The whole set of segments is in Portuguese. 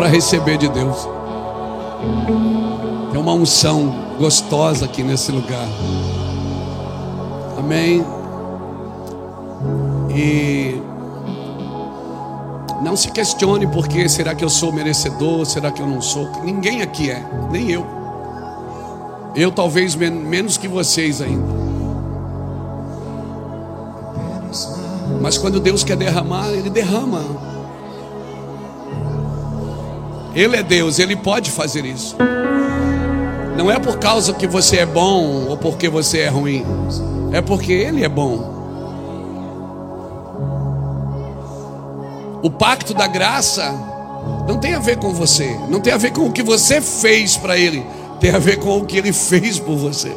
para receber de Deus. Tem uma unção gostosa aqui nesse lugar. Amém. E não se questione porque será que eu sou merecedor, será que eu não sou? Ninguém aqui é, nem eu. Eu talvez men menos que vocês ainda. Mas quando Deus quer derramar, Ele derrama. Ele é Deus, Ele pode fazer isso. Não é por causa que você é bom ou porque você é ruim, é porque Ele é bom. O pacto da graça não tem a ver com você, não tem a ver com o que você fez para Ele, tem a ver com o que Ele fez por você.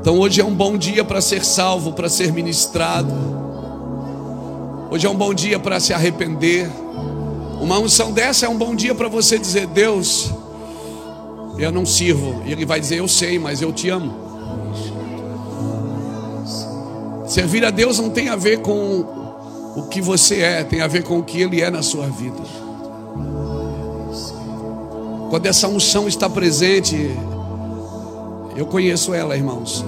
Então hoje é um bom dia para ser salvo, para ser ministrado. Hoje é um bom dia para se arrepender. Uma unção dessa é um bom dia para você dizer: Deus, eu não sirvo. E Ele vai dizer: Eu sei, mas eu te amo. Servir a Deus não tem a ver com o que você é, tem a ver com o que Ele é na sua vida. Quando essa unção está presente, eu conheço ela, irmãos.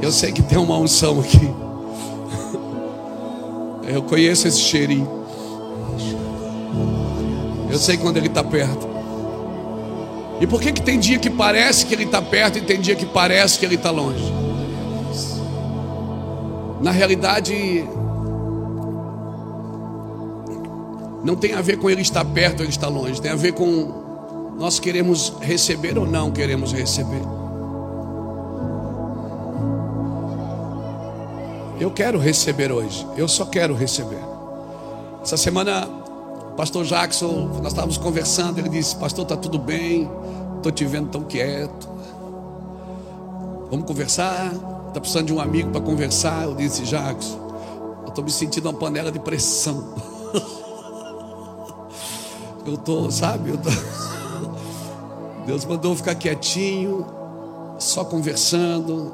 Eu sei que tem uma unção aqui. Eu conheço esse cheirinho. Eu sei quando ele está perto. E por que, que tem dia que parece que ele está perto e tem dia que parece que ele está longe? Na realidade, não tem a ver com ele estar perto ou ele estar longe, tem a ver com nós queremos receber ou não queremos receber? Eu quero receber hoje, eu só quero receber. Essa semana, pastor Jackson, nós estávamos conversando, ele disse: Pastor, está tudo bem, estou te vendo tão quieto. Vamos conversar? Está precisando de um amigo para conversar? Eu disse: Jackson, eu estou me sentindo uma panela de pressão. Eu estou, sabe, eu estou. Deus mandou ficar quietinho, só conversando,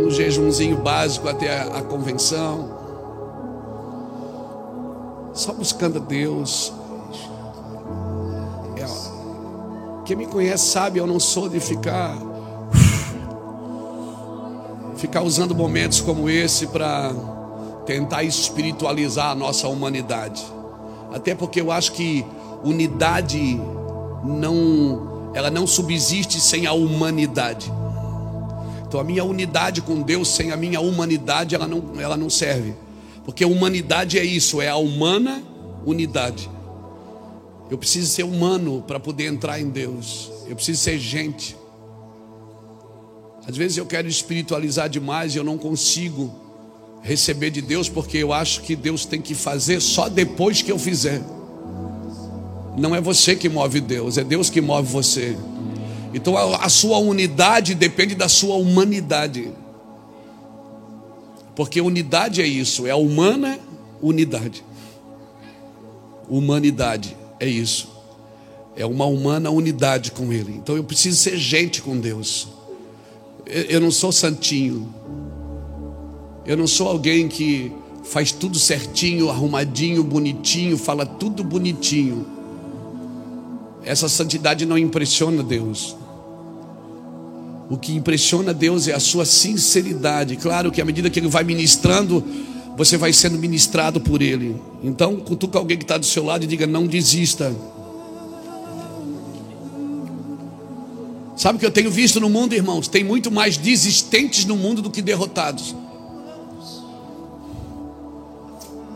um jejumzinho básico até a convenção, só buscando a Deus. É, quem me conhece sabe, eu não sou de ficar ficar usando momentos como esse para tentar espiritualizar a nossa humanidade. Até porque eu acho que unidade não, ela não subsiste sem a humanidade. Então a minha unidade com Deus sem a minha humanidade ela não, ela não serve. Porque a humanidade é isso, é a humana unidade. Eu preciso ser humano para poder entrar em Deus. Eu preciso ser gente. Às vezes eu quero espiritualizar demais e eu não consigo receber de Deus porque eu acho que Deus tem que fazer só depois que eu fizer. Não é você que move Deus, é Deus que move você. Então a, a sua unidade depende da sua humanidade. Porque unidade é isso, é a humana unidade. Humanidade é isso. É uma humana unidade com Ele. Então eu preciso ser gente com Deus. Eu não sou santinho. Eu não sou alguém que faz tudo certinho, arrumadinho, bonitinho, fala tudo bonitinho. Essa santidade não impressiona Deus. O que impressiona Deus é a sua sinceridade. Claro que à medida que Ele vai ministrando, você vai sendo ministrado por Ele. Então, cutuca alguém que está do seu lado e diga: não desista. Sabe o que eu tenho visto no mundo, irmãos? Tem muito mais desistentes no mundo do que derrotados.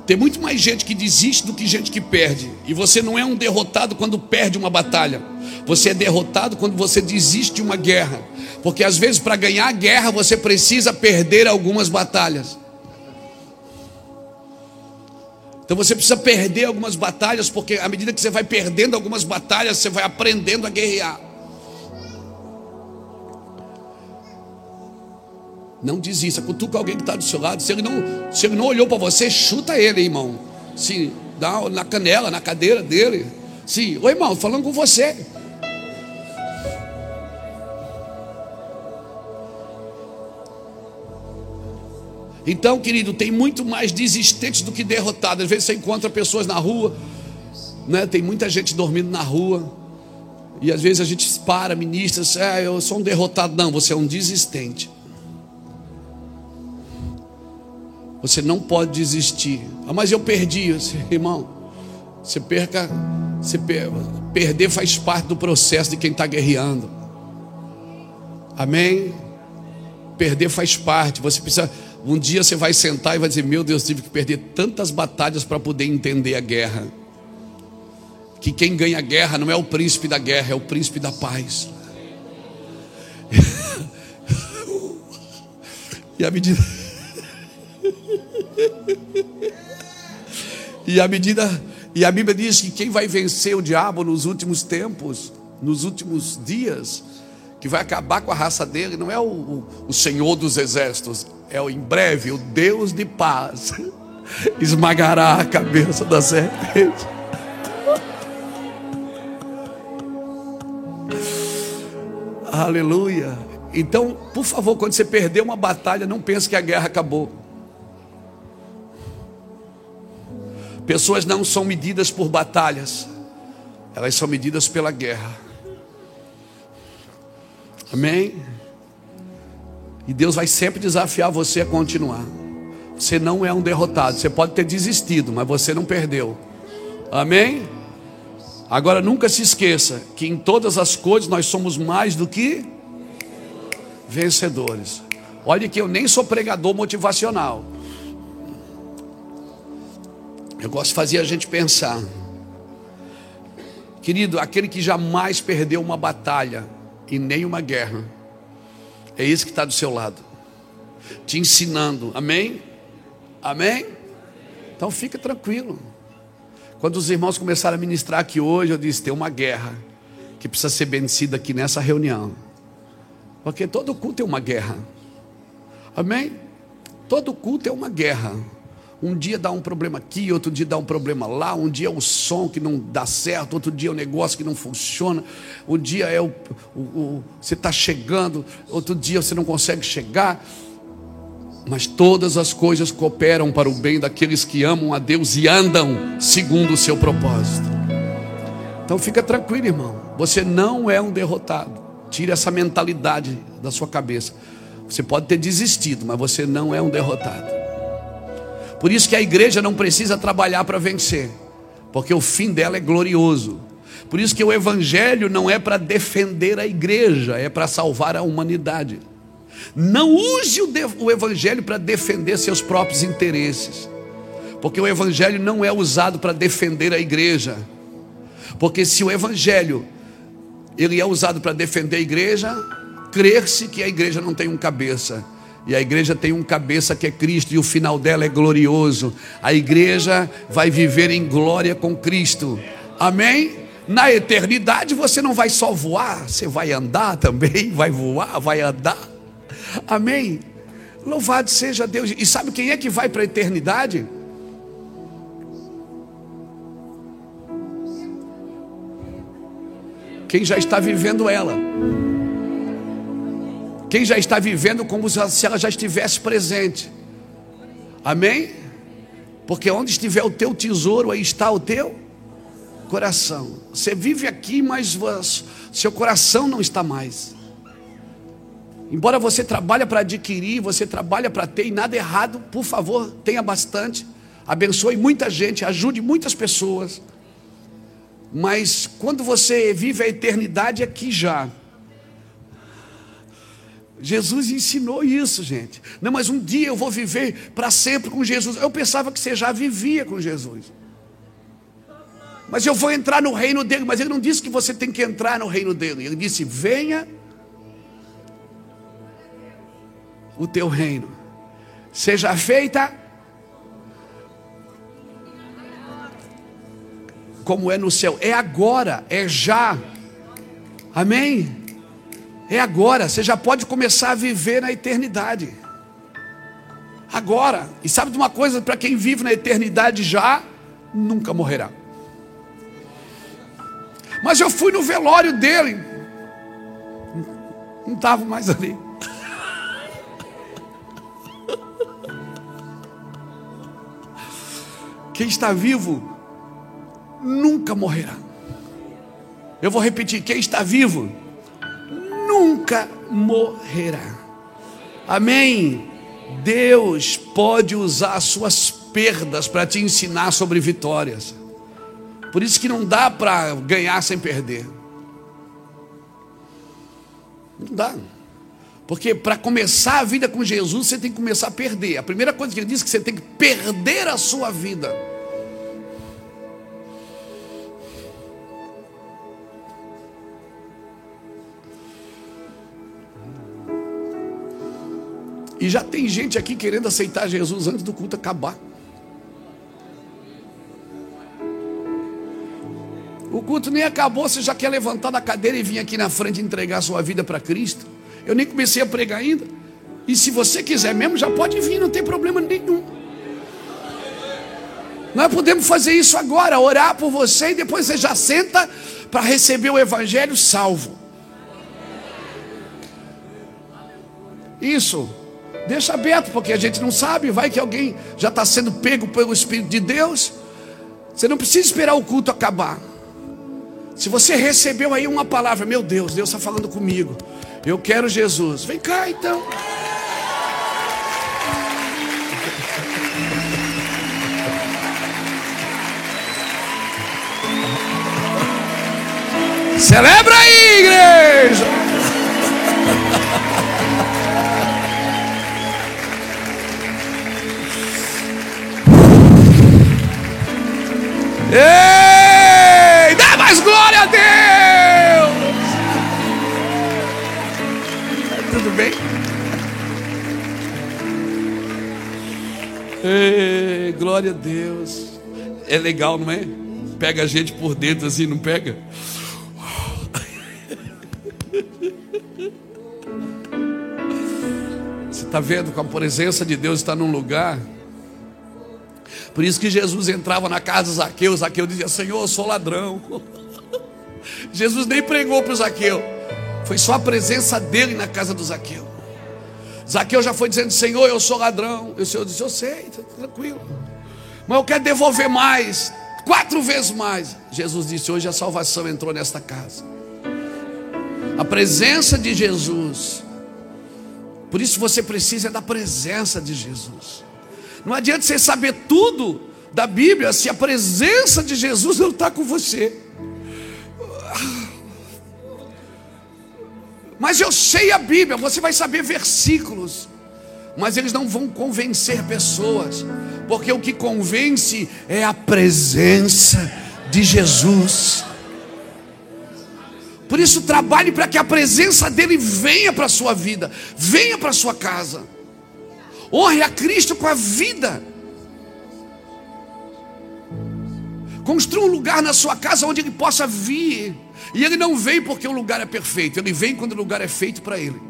Tem muito mais gente que desiste do que gente que perde. E você não é um derrotado quando perde uma batalha. Você é derrotado quando você desiste de uma guerra. Porque às vezes, para ganhar a guerra, você precisa perder algumas batalhas. Então você precisa perder algumas batalhas, porque à medida que você vai perdendo algumas batalhas, você vai aprendendo a guerrear. Não desista. Cutuca alguém que está do seu lado. Se ele não, se ele não olhou para você, chuta ele, irmão. Sim, dá na canela, na cadeira dele. Sim, oi irmão, falando com você. Então, querido, tem muito mais desistentes do que derrotados. Às vezes você encontra pessoas na rua, né? Tem muita gente dormindo na rua. E às vezes a gente para, ministra, ah, eu sou um derrotado. Não, você é um desistente. Você não pode desistir. Ah, mas eu perdi, irmão. Você perca, você per, perder faz parte do processo de quem está guerreando. Amém? Perder faz parte. Você precisa. Um dia você vai sentar e vai dizer: Meu Deus, tive que perder tantas batalhas para poder entender a guerra. Que quem ganha a guerra não é o príncipe da guerra, é o príncipe da paz. e a medida. e a medida. E a Bíblia diz que quem vai vencer o diabo nos últimos tempos, nos últimos dias, que vai acabar com a raça dele, não é o, o, o Senhor dos exércitos, é o, em breve o Deus de paz esmagará a cabeça da serpente. Aleluia. Então, por favor, quando você perder uma batalha, não pense que a guerra acabou. Pessoas não são medidas por batalhas, elas são medidas pela guerra. Amém? E Deus vai sempre desafiar você a continuar. Você não é um derrotado. Você pode ter desistido, mas você não perdeu. Amém? Agora nunca se esqueça que em todas as coisas nós somos mais do que vencedores. Olha que eu nem sou pregador motivacional. Eu gosto de fazer a gente pensar. Querido, aquele que jamais perdeu uma batalha e nem uma guerra, é esse que está do seu lado, te ensinando, amém? Amém? Então fica tranquilo. Quando os irmãos começaram a ministrar aqui hoje, eu disse: tem uma guerra que precisa ser vencida aqui nessa reunião, porque todo culto é uma guerra, amém? Todo culto é uma guerra. Um dia dá um problema aqui, outro dia dá um problema lá. Um dia é o som que não dá certo, outro dia é o negócio que não funciona. Um dia é o, o, o você está chegando, outro dia você não consegue chegar. Mas todas as coisas cooperam para o bem daqueles que amam a Deus e andam segundo o seu propósito. Então fica tranquilo, irmão. Você não é um derrotado. Tire essa mentalidade da sua cabeça. Você pode ter desistido, mas você não é um derrotado. Por isso que a igreja não precisa trabalhar para vencer, porque o fim dela é glorioso. Por isso que o evangelho não é para defender a igreja, é para salvar a humanidade. Não use o, o evangelho para defender seus próprios interesses, porque o evangelho não é usado para defender a igreja. Porque se o evangelho ele é usado para defender a igreja, crer-se que a igreja não tem um cabeça. E a igreja tem um cabeça que é Cristo e o final dela é glorioso. A igreja vai viver em glória com Cristo. Amém? Na eternidade você não vai só voar, você vai andar também, vai voar, vai andar. Amém? Louvado seja Deus. E sabe quem é que vai para a eternidade? Quem já está vivendo ela. Quem já está vivendo como se ela já estivesse presente. Amém? Porque onde estiver o teu tesouro, aí está o teu coração. Você vive aqui, mas seu coração não está mais. Embora você trabalhe para adquirir, você trabalha para ter, e nada errado, por favor, tenha bastante. Abençoe muita gente, ajude muitas pessoas. Mas quando você vive a eternidade aqui já, Jesus ensinou isso, gente. Não, mas um dia eu vou viver para sempre com Jesus. Eu pensava que você já vivia com Jesus. Mas eu vou entrar no reino dele. Mas ele não disse que você tem que entrar no reino dele. Ele disse: venha o teu reino, seja feita como é no céu. É agora, é já. Amém? É agora, você já pode começar a viver na eternidade. Agora. E sabe de uma coisa, para quem vive na eternidade já, nunca morrerá. Mas eu fui no velório dele. Não estava mais ali. Quem está vivo nunca morrerá. Eu vou repetir: quem está vivo nunca morrerá. Amém. Deus pode usar as suas perdas para te ensinar sobre vitórias. Por isso que não dá para ganhar sem perder. Não dá. Porque para começar a vida com Jesus, você tem que começar a perder. A primeira coisa que ele diz é que você tem que perder a sua vida. E já tem gente aqui querendo aceitar Jesus antes do culto acabar. O culto nem acabou, você já quer levantar da cadeira e vir aqui na frente entregar sua vida para Cristo. Eu nem comecei a pregar ainda. E se você quiser mesmo, já pode vir, não tem problema nenhum. Nós podemos fazer isso agora, orar por você e depois você já senta para receber o Evangelho salvo. Isso. Deixa aberto, porque a gente não sabe. Vai que alguém já está sendo pego pelo Espírito de Deus. Você não precisa esperar o culto acabar. Se você recebeu aí uma palavra, meu Deus, Deus está falando comigo. Eu quero Jesus. Vem cá então. Celebra aí, igreja. Ei, dá mais glória a Deus. Tudo bem? Ei, glória a Deus. É legal, não é? Pega a gente por dentro assim, não pega? Você está vendo como a presença de Deus está num lugar por isso que Jesus entrava na casa de Zaqueu, Zaqueu dizia: Senhor, eu sou ladrão. Jesus nem pregou para o Zaqueu, foi só a presença dele na casa do Zaqueu. Zaqueu já foi dizendo: Senhor, eu sou ladrão. E o Senhor disse: Eu sei, tá tranquilo, mas eu quero devolver mais, quatro vezes mais. Jesus disse: Hoje a salvação entrou nesta casa. A presença de Jesus. Por isso você precisa da presença de Jesus. Não adianta você saber tudo da Bíblia se a presença de Jesus não está com você. Mas eu sei a Bíblia, você vai saber versículos, mas eles não vão convencer pessoas, porque o que convence é a presença de Jesus. Por isso, trabalhe para que a presença dele venha para a sua vida, venha para a sua casa. Honre a Cristo com a vida. Construa um lugar na sua casa onde ele possa vir. E ele não vem porque o lugar é perfeito, ele vem quando o lugar é feito para ele.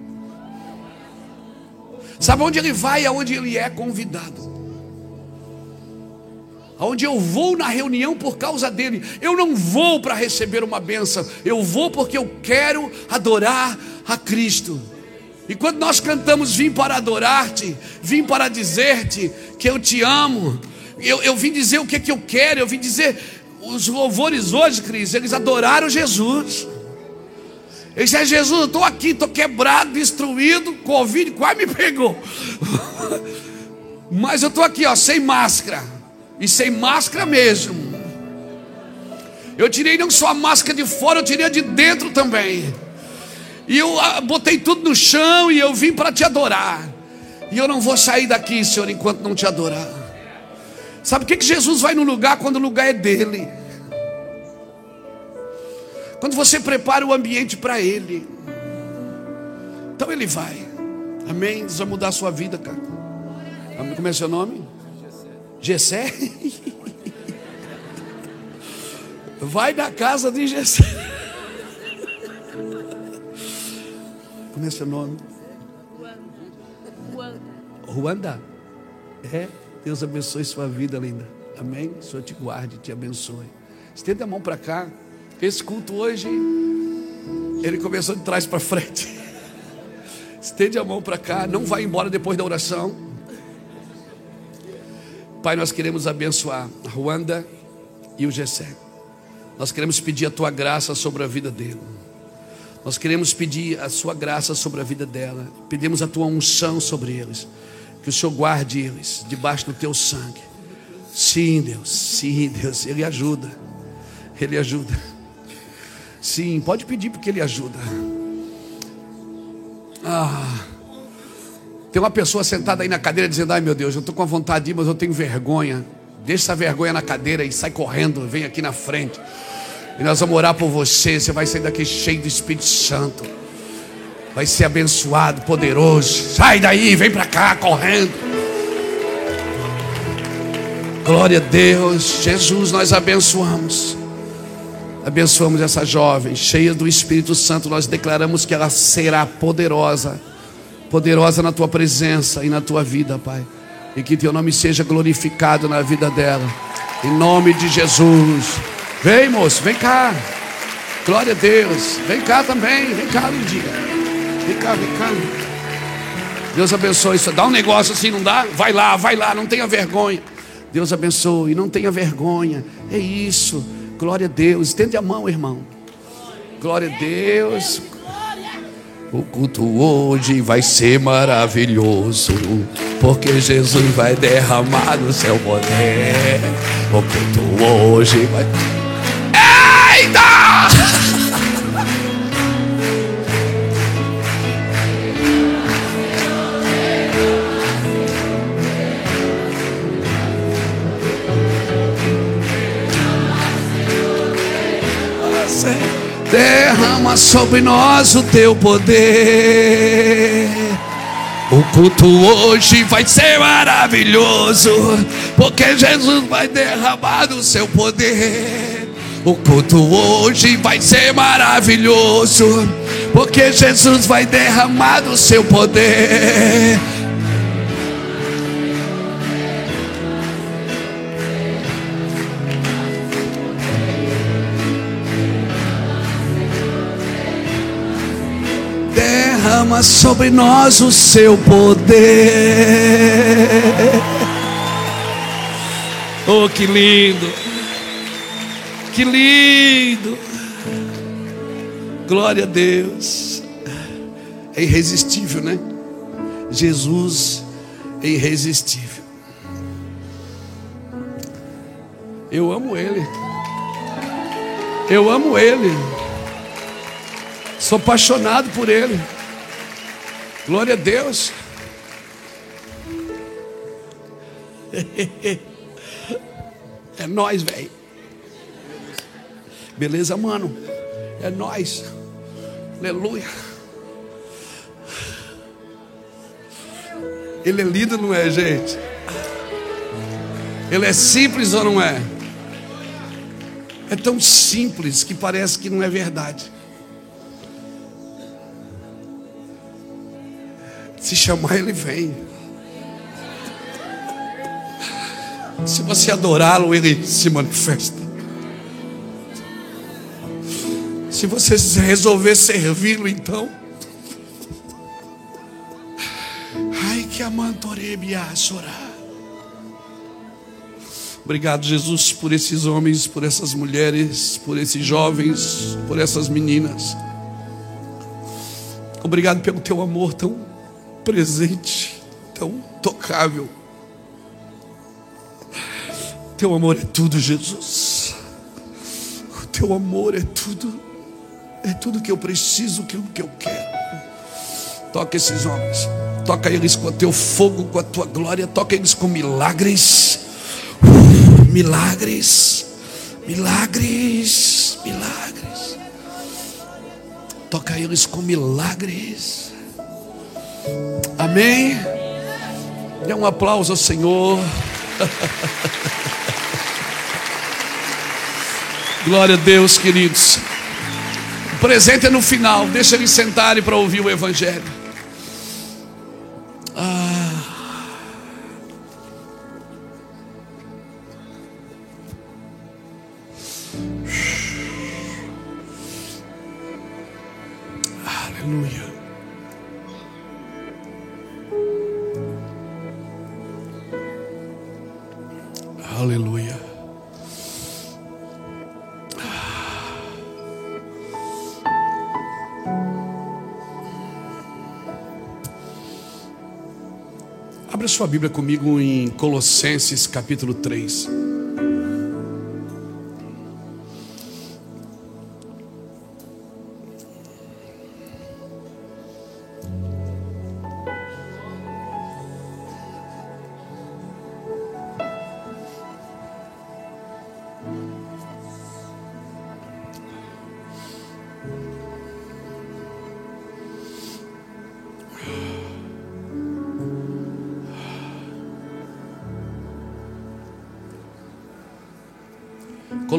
Sabe onde ele vai? Aonde ele é convidado. Aonde eu vou na reunião por causa dele. Eu não vou para receber uma benção, eu vou porque eu quero adorar a Cristo. E quando nós cantamos, vim para adorar-te, vim para dizer-te que eu te amo, eu, eu vim dizer o que, que eu quero, eu vim dizer, os louvores hoje, Cris, eles adoraram Jesus. Eles disseram, Jesus, eu estou aqui, estou quebrado, destruído, Covid quase me pegou. Mas eu estou aqui, ó, sem máscara. E sem máscara mesmo. Eu tirei não só a máscara de fora, eu tirei a de dentro também. E eu ah, botei tudo no chão e eu vim para te adorar. E eu não vou sair daqui, Senhor, enquanto não te adorar. Sabe por que, que Jesus vai no lugar quando o lugar é dele? Quando você prepara o ambiente para ele. Então ele vai. Amém? Deus vai mudar a sua vida, cara. Como é seu nome? Gessé. Vai na casa de Gessé. Como é seu nome? Ruanda. Ruanda. É. Deus abençoe sua vida, linda. Amém? O Senhor te guarde, te abençoe. Estenda a mão para cá. Esse culto hoje, ele começou de trás para frente. Estende a mão para cá. Não vai embora depois da oração. Pai, nós queremos abençoar a Ruanda e o Gessé. Nós queremos pedir a tua graça sobre a vida dele. Nós queremos pedir a sua graça sobre a vida dela. Pedimos a tua unção sobre eles. Que o Senhor guarde eles debaixo do teu sangue. Sim, Deus. Sim, Deus. Ele ajuda. Ele ajuda. Sim, pode pedir porque ele ajuda. Ah. Tem uma pessoa sentada aí na cadeira dizendo: Ai meu Deus, eu estou com vontade de ir, mas eu tenho vergonha. Deixa essa vergonha na cadeira e sai correndo, vem aqui na frente. E nós vamos orar por você. Você vai sair daqui cheio do Espírito Santo. Vai ser abençoado, poderoso. Sai daí, vem para cá correndo. Glória a Deus. Jesus, nós abençoamos. Abençoamos essa jovem, cheia do Espírito Santo. Nós declaramos que ela será poderosa. Poderosa na tua presença e na tua vida, Pai. E que teu nome seja glorificado na vida dela. Em nome de Jesus. Vem, moço, vem cá. Glória a Deus. Vem cá também. Vem cá, Lindinha. Vem cá, vem cá. Deus abençoe isso. Dá um negócio assim, não dá? Vai lá, vai lá, não tenha vergonha. Deus abençoe, não tenha vergonha. É isso. Glória a Deus. Estende a mão, irmão. Glória a Deus. O culto hoje vai ser maravilhoso, porque Jesus vai derramar no seu poder. O culto hoje vai. Derrama sobre nós o teu poder. O culto hoje vai ser maravilhoso, porque Jesus vai derramar o seu poder. O culto hoje vai ser maravilhoso, porque Jesus vai derramar o seu poder. Derrama sobre nós o seu poder. Oh, que lindo! Que lindo! Glória a Deus. É irresistível, né? Jesus é irresistível. Eu amo Ele. Eu amo Ele. Sou apaixonado por Ele. Glória a Deus. É nós, velho. Beleza, mano? É nós. Aleluia. Ele é lindo, não é, gente? Ele é simples ou não é? É tão simples que parece que não é verdade. Se chamar, ele vem. Se você adorá-lo, ele se manifesta. Se você resolver servi-lo, então. Ai, que amantorebia chorar. Obrigado, Jesus, por esses homens, por essas mulheres, por esses jovens, por essas meninas. Obrigado pelo teu amor tão presente, tão tocável. Teu amor é tudo, Jesus. O teu amor é tudo. É tudo que eu preciso, aquilo que eu quero. Toca esses homens. Toca eles com o teu fogo, com a tua glória. Toca eles com milagres. Uh, milagres. Milagres. Milagres. Toca eles com milagres. Amém? Dê um aplauso ao Senhor. Glória a Deus, queridos. O presente é no final. Deixa eles sentarem para ouvir o Evangelho. Sua Bíblia comigo em Colossenses capítulo 3.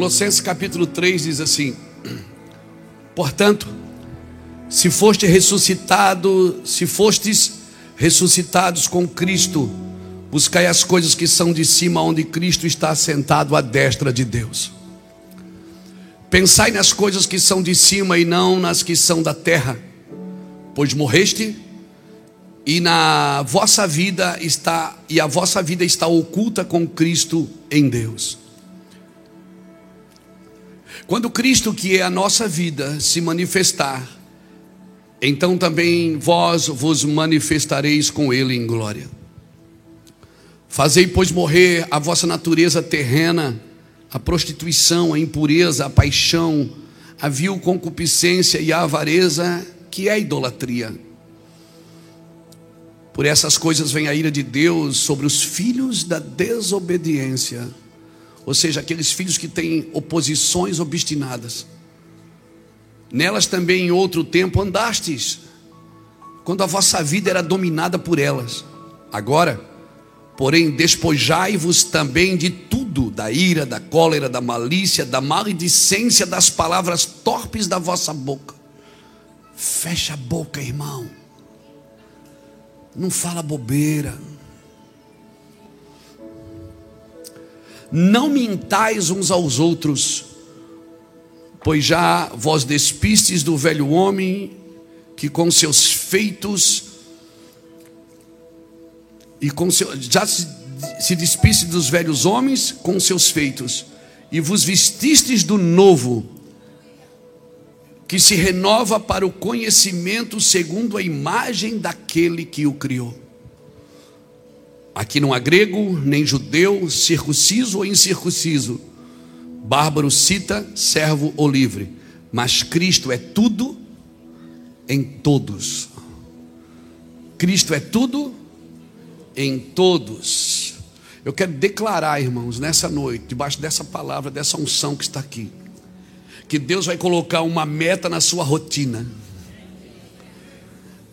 Colossenses capítulo 3 diz assim: Portanto, se foste ressuscitado, se fostes ressuscitados com Cristo, buscai as coisas que são de cima, onde Cristo está assentado à destra de Deus. Pensai nas coisas que são de cima e não nas que são da terra, pois morreste e na vossa vida está e a vossa vida está oculta com Cristo em Deus. Quando Cristo, que é a nossa vida, se manifestar, então também vós vos manifestareis com Ele em glória. Fazei, pois, morrer a vossa natureza terrena, a prostituição, a impureza, a paixão, a vil concupiscência e a avareza, que é a idolatria. Por essas coisas vem a ira de Deus sobre os filhos da desobediência ou seja, aqueles filhos que têm oposições obstinadas. Nelas também em outro tempo andastes, quando a vossa vida era dominada por elas. Agora, porém, despojai-vos também de tudo, da ira, da cólera, da malícia, da maledicência, das palavras torpes da vossa boca. Fecha a boca, irmão. Não fala bobeira. Não mintais uns aos outros, pois já vós despistes do velho homem, que com seus feitos e com seu, já se, se despiste dos velhos homens com seus feitos, e vos vestistes do novo, que se renova para o conhecimento segundo a imagem daquele que o criou. Aqui não há grego, nem judeu, circunciso ou incircunciso, bárbaro, cita, servo ou livre, mas Cristo é tudo em todos. Cristo é tudo em todos. Eu quero declarar, irmãos, nessa noite, debaixo dessa palavra, dessa unção que está aqui, que Deus vai colocar uma meta na sua rotina.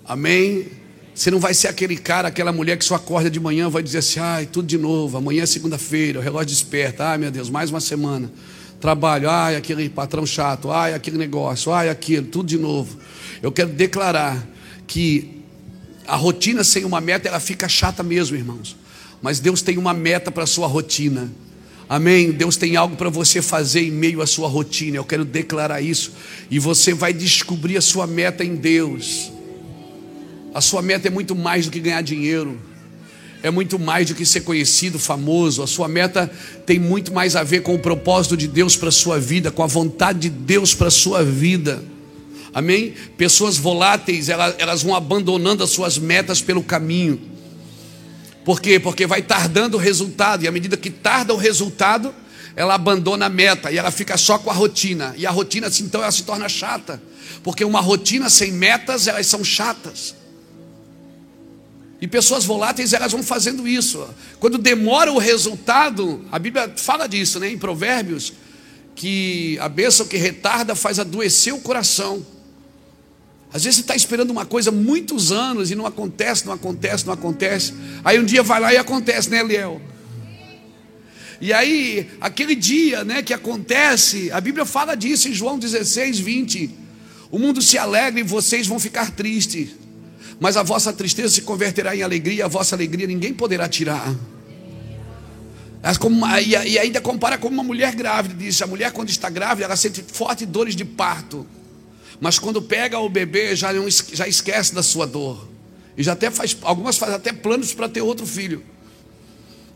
Amém? Você não vai ser aquele cara, aquela mulher que só acorda de manhã vai dizer assim: ai, tudo de novo, amanhã é segunda-feira, o relógio desperta, ai meu Deus, mais uma semana. Trabalho, ai, aquele patrão chato, ai, aquele negócio, ai, aquilo, tudo de novo. Eu quero declarar que a rotina sem uma meta, ela fica chata mesmo, irmãos. Mas Deus tem uma meta para a sua rotina. Amém? Deus tem algo para você fazer em meio à sua rotina. Eu quero declarar isso. E você vai descobrir a sua meta em Deus. A sua meta é muito mais do que ganhar dinheiro, é muito mais do que ser conhecido, famoso. A sua meta tem muito mais a ver com o propósito de Deus para a sua vida, com a vontade de Deus para a sua vida. Amém? Pessoas voláteis, elas, elas vão abandonando as suas metas pelo caminho. Por quê? Porque vai tardando o resultado, e à medida que tarda o resultado, ela abandona a meta e ela fica só com a rotina. E a rotina, assim, então, ela se torna chata. Porque uma rotina sem metas, elas são chatas. E pessoas voláteis, elas vão fazendo isso. Quando demora o resultado, a Bíblia fala disso, né, em Provérbios, que a bênção que retarda faz adoecer o coração. Às vezes você está esperando uma coisa muitos anos e não acontece, não acontece, não acontece. Aí um dia vai lá e acontece, né, Eliel? E aí, aquele dia né, que acontece, a Bíblia fala disso em João 16, 20. O mundo se alegra e vocês vão ficar tristes mas a vossa tristeza se converterá em alegria, a vossa alegria ninguém poderá tirar. E ainda compara como uma mulher grávida, diz: a mulher, quando está grávida, ela sente fortes dores de parto, mas quando pega o bebê, já, não, já esquece da sua dor, e já até faz, algumas fazem até planos para ter outro filho,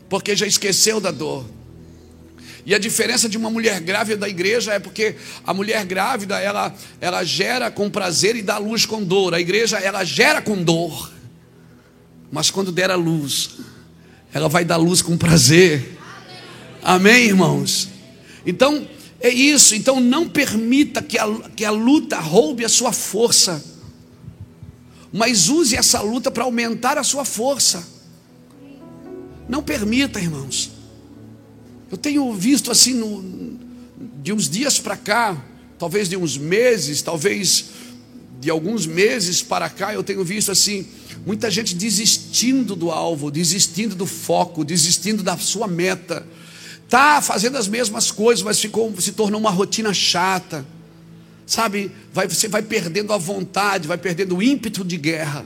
porque já esqueceu da dor. E a diferença de uma mulher grávida da igreja é porque a mulher grávida ela, ela gera com prazer e dá luz com dor. A igreja ela gera com dor, mas quando der a luz, ela vai dar luz com prazer. Amém, irmãos? Então é isso. Então não permita que a, que a luta roube a sua força, mas use essa luta para aumentar a sua força. Não permita, irmãos. Eu tenho visto assim, no, de uns dias para cá, talvez de uns meses, talvez de alguns meses para cá, eu tenho visto assim, muita gente desistindo do alvo, desistindo do foco, desistindo da sua meta. Tá fazendo as mesmas coisas, mas ficou, se tornou uma rotina chata. Sabe? Vai, você vai perdendo a vontade, vai perdendo o ímpeto de guerra.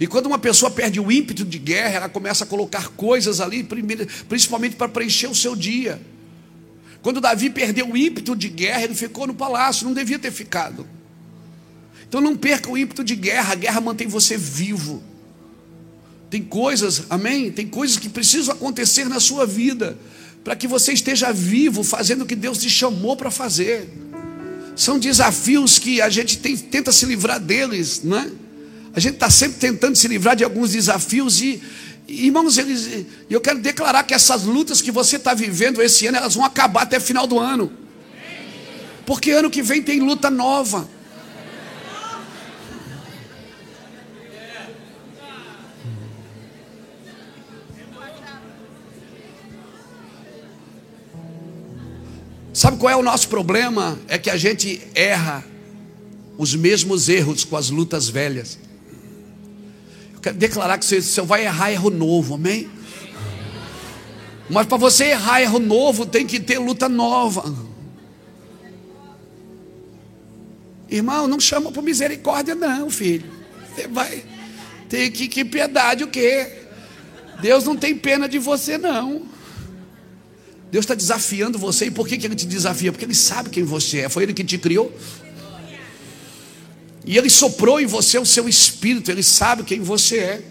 E quando uma pessoa perde o ímpeto de guerra, ela começa a colocar coisas ali, principalmente para preencher o seu dia. Quando Davi perdeu o ímpeto de guerra, ele ficou no palácio, não devia ter ficado. Então não perca o ímpeto de guerra, a guerra mantém você vivo. Tem coisas, amém? Tem coisas que precisam acontecer na sua vida para que você esteja vivo, fazendo o que Deus te chamou para fazer. São desafios que a gente tem, tenta se livrar deles, não é? A gente está sempre tentando se livrar de alguns desafios e, irmãos, eles, eu quero declarar que essas lutas que você está vivendo esse ano, elas vão acabar até final do ano. Porque ano que vem tem luta nova. Sabe qual é o nosso problema? É que a gente erra os mesmos erros com as lutas velhas. Declarar que você, você vai errar erro novo, amém? Mas para você errar erro novo, tem que ter luta nova. Irmão, não chama por misericórdia, não, filho. Você vai ter que, que piedade o quê? Deus não tem pena de você, não. Deus está desafiando você. E por que, que Ele te desafia? Porque Ele sabe quem você é. Foi Ele que te criou. E Ele soprou em você o seu espírito, Ele sabe quem você é.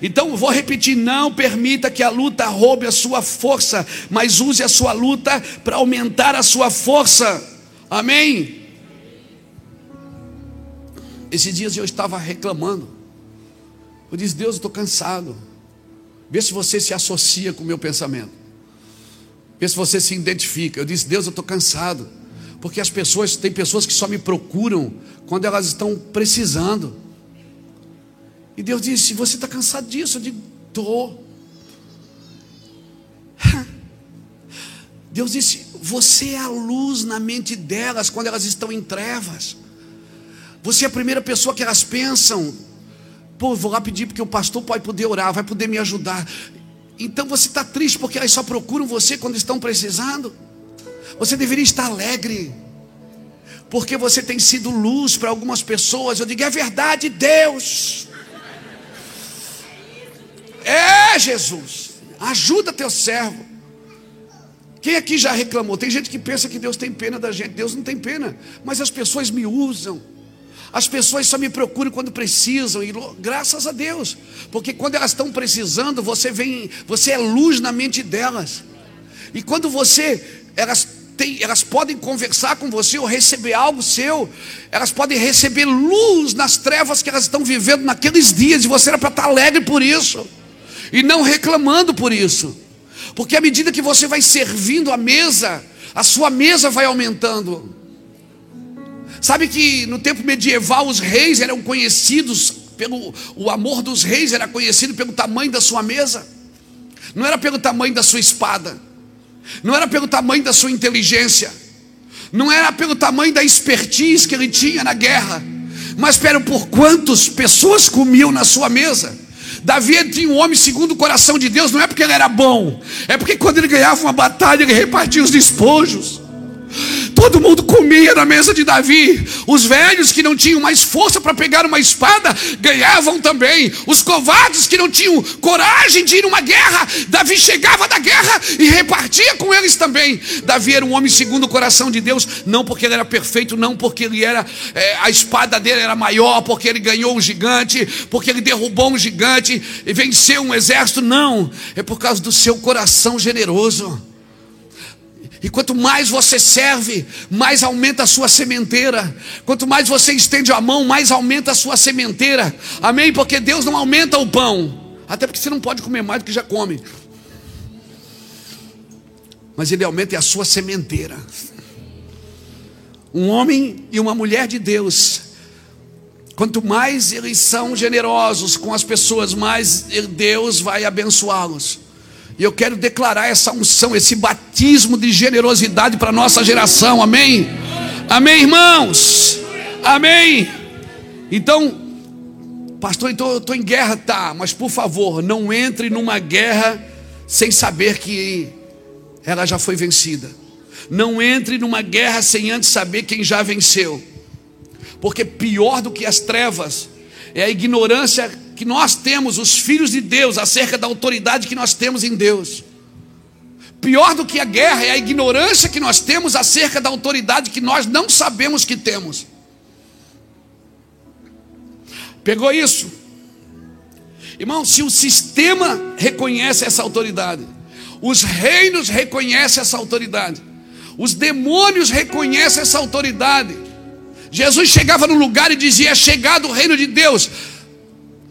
Então vou repetir: não permita que a luta roube a sua força, mas use a sua luta para aumentar a sua força. Amém? Esses dias eu estava reclamando. Eu disse: Deus, eu estou cansado. Vê se você se associa com o meu pensamento. Vê se você se identifica. Eu disse: Deus, eu estou cansado. Porque as pessoas, tem pessoas que só me procuram quando elas estão precisando. E Deus disse: Você está cansado disso? Eu digo: Estou. Deus disse: Você é a luz na mente delas quando elas estão em trevas. Você é a primeira pessoa que elas pensam. Pô, vou lá pedir porque o pastor pode poder orar, vai poder me ajudar. Então você está triste porque elas só procuram você quando estão precisando. Você deveria estar alegre, porque você tem sido luz para algumas pessoas. Eu digo, é verdade, Deus. É, Jesus, ajuda teu servo. Quem aqui já reclamou? Tem gente que pensa que Deus tem pena da gente. Deus não tem pena, mas as pessoas me usam. As pessoas só me procuram quando precisam e graças a Deus, porque quando elas estão precisando, você vem, você é luz na mente delas. E quando você elas tem, elas podem conversar com você ou receber algo seu, elas podem receber luz nas trevas que elas estão vivendo naqueles dias, e você era para estar alegre por isso, e não reclamando por isso, porque à medida que você vai servindo a mesa, a sua mesa vai aumentando. Sabe que no tempo medieval os reis eram conhecidos pelo o amor dos reis era conhecido pelo tamanho da sua mesa, não era pelo tamanho da sua espada não era pelo tamanho da sua inteligência, não era pelo tamanho da expertise que ele tinha na guerra, mas pelo por quantas pessoas comiam na sua mesa. Davi tinha um homem segundo o coração de Deus, não é porque ele era bom, é porque quando ele ganhava uma batalha, ele repartia os despojos. Todo mundo comia na mesa de Davi. Os velhos que não tinham mais força para pegar uma espada ganhavam também. Os covardes que não tinham coragem de ir numa guerra, Davi chegava da guerra e repartia com eles também. Davi era um homem segundo o coração de Deus, não porque ele era perfeito, não porque ele era é, a espada dele era maior, porque ele ganhou um gigante, porque ele derrubou um gigante e venceu um exército, não. É por causa do seu coração generoso. E quanto mais você serve, mais aumenta a sua sementeira. Quanto mais você estende a mão, mais aumenta a sua sementeira. Amém? Porque Deus não aumenta o pão. Até porque você não pode comer mais do que já come. Mas Ele aumenta a sua sementeira. Um homem e uma mulher de Deus. Quanto mais eles são generosos com as pessoas, mais Deus vai abençoá-los. E eu quero declarar essa unção, esse batismo de generosidade para nossa geração, amém? Amém, irmãos? Amém? Então, pastor, então eu estou em guerra, tá, mas por favor, não entre numa guerra sem saber que ela já foi vencida. Não entre numa guerra sem antes saber quem já venceu. Porque pior do que as trevas é a ignorância que nós temos, os filhos de Deus, acerca da autoridade que nós temos em Deus. Pior do que a guerra é a ignorância que nós temos acerca da autoridade que nós não sabemos que temos. Pegou isso? Irmão, se o sistema reconhece essa autoridade, os reinos reconhecem essa autoridade, os demônios reconhecem essa autoridade. Jesus chegava no lugar e dizia: É chegado o reino de Deus.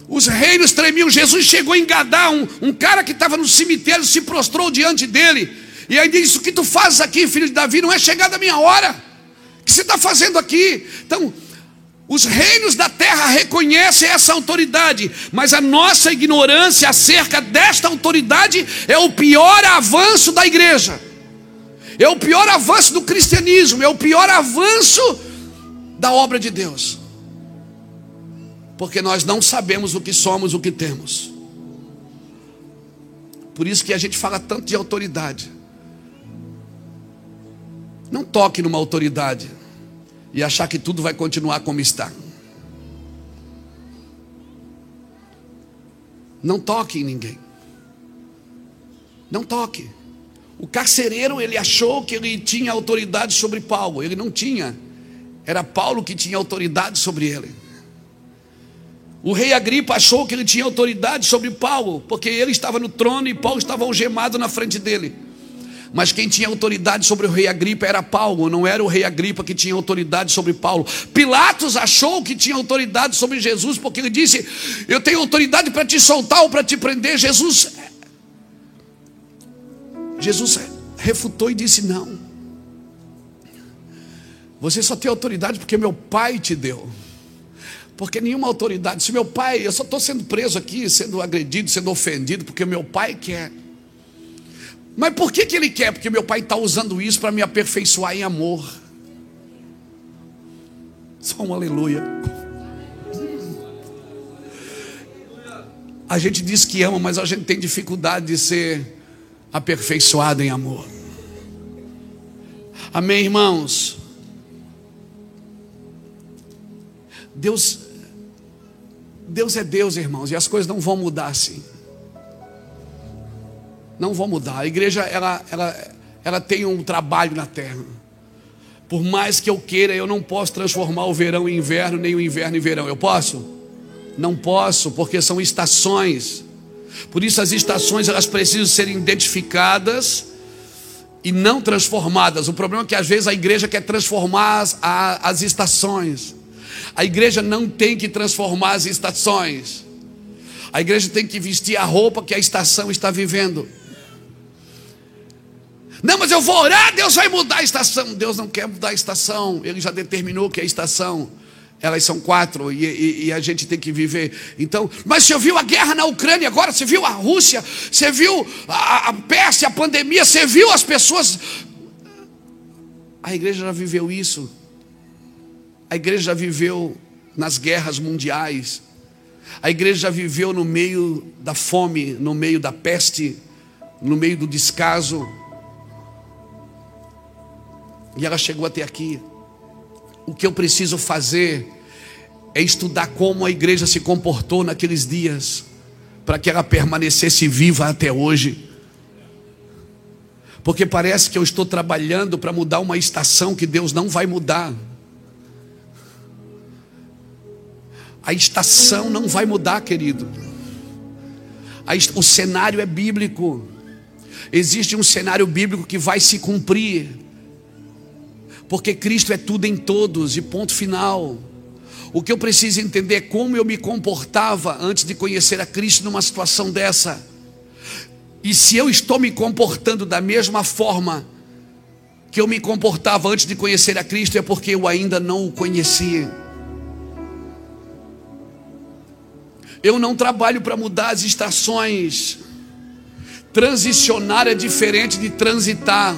Os reinos tremiam. Jesus chegou em Gadá, um, um cara que estava no cemitério se prostrou diante dele. E aí disse: O que tu fazes aqui, filho de Davi? Não é chegada a minha hora. O que você está fazendo aqui? Então, os reinos da terra reconhecem essa autoridade, mas a nossa ignorância acerca desta autoridade é o pior avanço da igreja, é o pior avanço do cristianismo, é o pior avanço da obra de Deus porque nós não sabemos o que somos, o que temos. Por isso que a gente fala tanto de autoridade. Não toque numa autoridade e achar que tudo vai continuar como está. Não toque em ninguém. Não toque. O carcereiro, ele achou que ele tinha autoridade sobre Paulo. Ele não tinha. Era Paulo que tinha autoridade sobre ele. O rei Agripa achou que ele tinha autoridade sobre Paulo, porque ele estava no trono e Paulo estava algemado na frente dele. Mas quem tinha autoridade sobre o rei Agripa era Paulo, não era o rei Agripa que tinha autoridade sobre Paulo. Pilatos achou que tinha autoridade sobre Jesus, porque ele disse: Eu tenho autoridade para te soltar ou para te prender. Jesus, Jesus refutou e disse: Não, você só tem autoridade porque meu pai te deu. Porque nenhuma autoridade, se meu pai, eu só estou sendo preso aqui, sendo agredido, sendo ofendido, porque meu pai quer. Mas por que, que ele quer? Porque meu pai está usando isso para me aperfeiçoar em amor. Só um aleluia. A gente diz que ama, mas a gente tem dificuldade de ser aperfeiçoado em amor. Amém, irmãos? Deus Deus é Deus, irmãos, e as coisas não vão mudar assim. Não vão mudar. A igreja, ela, ela, ela tem um trabalho na terra. Por mais que eu queira, eu não posso transformar o verão em inverno, nem o inverno em verão. Eu posso? Não posso, porque são estações. Por isso as estações elas precisam ser identificadas e não transformadas. O problema é que às vezes a igreja quer transformar as, as estações. A igreja não tem que transformar as estações. A igreja tem que vestir a roupa que a estação está vivendo. Não, mas eu vou orar, Deus vai mudar a estação. Deus não quer mudar a estação, Ele já determinou que a estação, elas são quatro e, e, e, a gente tem que viver. Então, mas você viu a guerra na Ucrânia agora? Você viu a Rússia? Você viu a, a peste, a pandemia? Você viu as pessoas? A igreja já viveu isso. A igreja viveu nas guerras mundiais. A igreja viveu no meio da fome, no meio da peste, no meio do descaso. E ela chegou até aqui. O que eu preciso fazer é estudar como a igreja se comportou naqueles dias, para que ela permanecesse viva até hoje. Porque parece que eu estou trabalhando para mudar uma estação que Deus não vai mudar. A estação não vai mudar, querido. O cenário é bíblico. existe um cenário bíblico que vai se cumprir, porque Cristo é tudo em todos, e ponto final. O que eu preciso entender é como eu me comportava antes de conhecer a Cristo numa situação dessa. E se eu estou me comportando da mesma forma que eu me comportava antes de conhecer a Cristo, é porque eu ainda não o conhecia. Eu não trabalho para mudar as estações. Transicionar é diferente de transitar.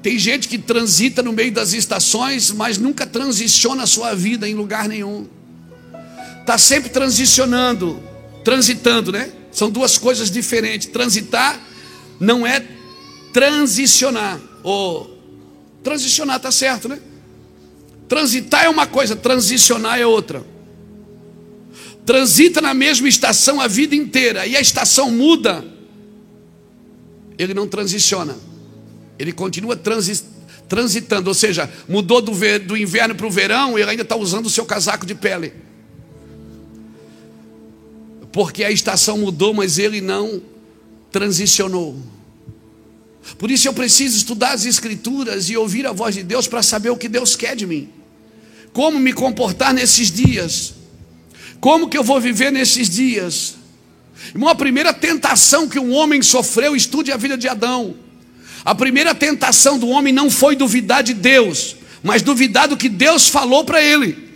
Tem gente que transita no meio das estações, mas nunca transiciona a sua vida em lugar nenhum. Está sempre transicionando, transitando, né? São duas coisas diferentes. Transitar não é transicionar. Ou transicionar está certo, né? Transitar é uma coisa, transicionar é outra. Transita na mesma estação a vida inteira e a estação muda. Ele não transiciona. Ele continua transi transitando, ou seja, mudou do, do inverno para o verão, ele ainda está usando o seu casaco de pele. Porque a estação mudou, mas ele não transicionou. Por isso eu preciso estudar as Escrituras e ouvir a voz de Deus para saber o que Deus quer de mim. Como me comportar nesses dias. Como que eu vou viver nesses dias. Irmão, a primeira tentação que um homem sofreu, estude a vida de Adão. A primeira tentação do homem não foi duvidar de Deus, mas duvidar do que Deus falou para ele.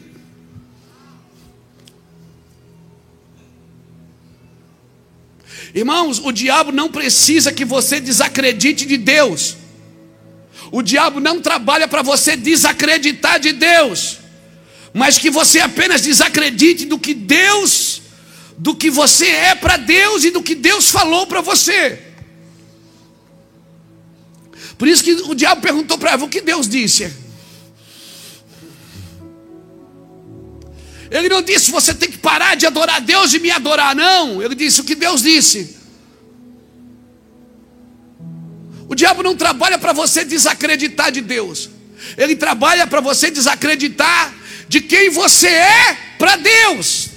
Irmãos, o diabo não precisa que você desacredite de Deus. O diabo não trabalha para você desacreditar de Deus, mas que você apenas desacredite do que Deus, do que você é para Deus e do que Deus falou para você. Por isso que o diabo perguntou para Eva: o que Deus disse? Ele não disse você tem que parar de adorar Deus e me adorar, não. Ele disse o que Deus disse. O diabo não trabalha para você desacreditar de Deus, ele trabalha para você desacreditar de quem você é para Deus.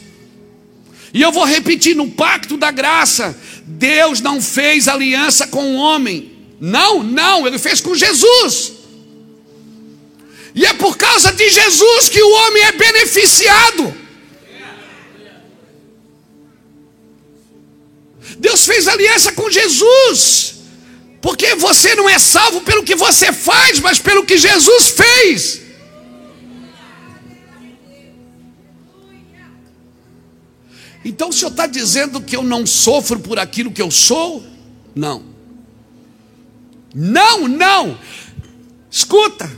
E eu vou repetir: no pacto da graça, Deus não fez aliança com o homem, não, não, ele fez com Jesus. E é por causa de Jesus que o homem é beneficiado. Deus fez aliança com Jesus. Porque você não é salvo pelo que você faz, mas pelo que Jesus fez. Então o senhor está dizendo que eu não sofro por aquilo que eu sou? Não. Não, não. Escuta.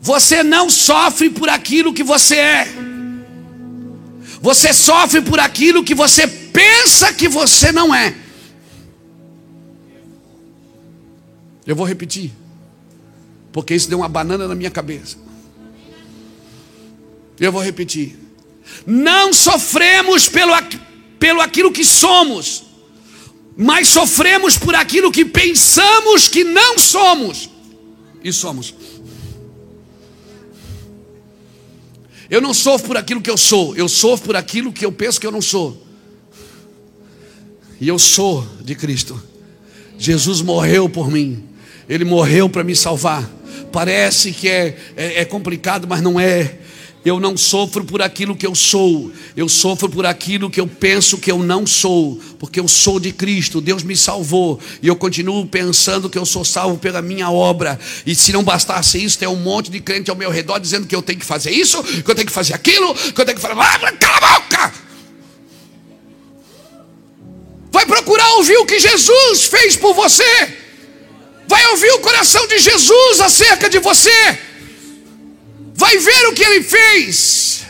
Você não sofre por aquilo que você é. Você sofre por aquilo que você pensa que você não é. Eu vou repetir. Porque isso deu uma banana na minha cabeça. Eu vou repetir. Não sofremos pelo, pelo aquilo que somos mas sofremos por aquilo que pensamos que não somos e somos. Eu não sofro por aquilo que eu sou, eu sofro por aquilo que eu penso que eu não sou. E eu sou de Cristo. Jesus morreu por mim, Ele morreu para me salvar. Parece que é, é, é complicado, mas não é. Eu não sofro por aquilo que eu sou, eu sofro por aquilo que eu penso que eu não sou, porque eu sou de Cristo, Deus me salvou, e eu continuo pensando que eu sou salvo pela minha obra. E se não bastasse isso, tem um monte de crente ao meu redor dizendo que eu tenho que fazer isso, que eu tenho que fazer aquilo, que eu tenho que fazer. Ah, cala a boca! Vai procurar ouvir o que Jesus fez por você. Vai ouvir o coração de Jesus acerca de você. Vai ver o que ele fez.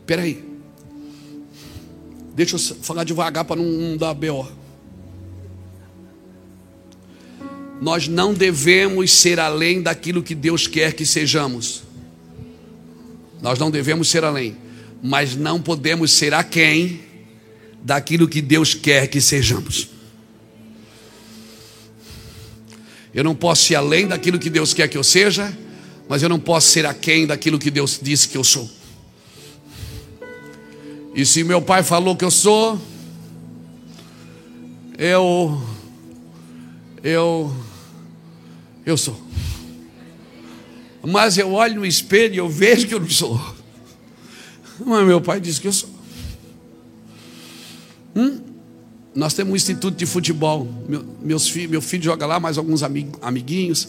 Espera aí. Deixa eu falar devagar para não, dar BO. Nós não devemos ser além daquilo que Deus quer que sejamos. Nós não devemos ser além, mas não podemos ser aquém daquilo que Deus quer que sejamos. Eu não posso ir além daquilo que Deus quer que eu seja, mas eu não posso ser aquém daquilo que Deus disse que eu sou. E se meu pai falou que eu sou, eu eu eu sou. Mas eu olho no espelho e eu vejo que eu não sou. Mas meu pai disse que eu sou. Hum? Nós temos um instituto de futebol. Meu, meus filhos, meu filho joga lá, mais alguns amiguinhos.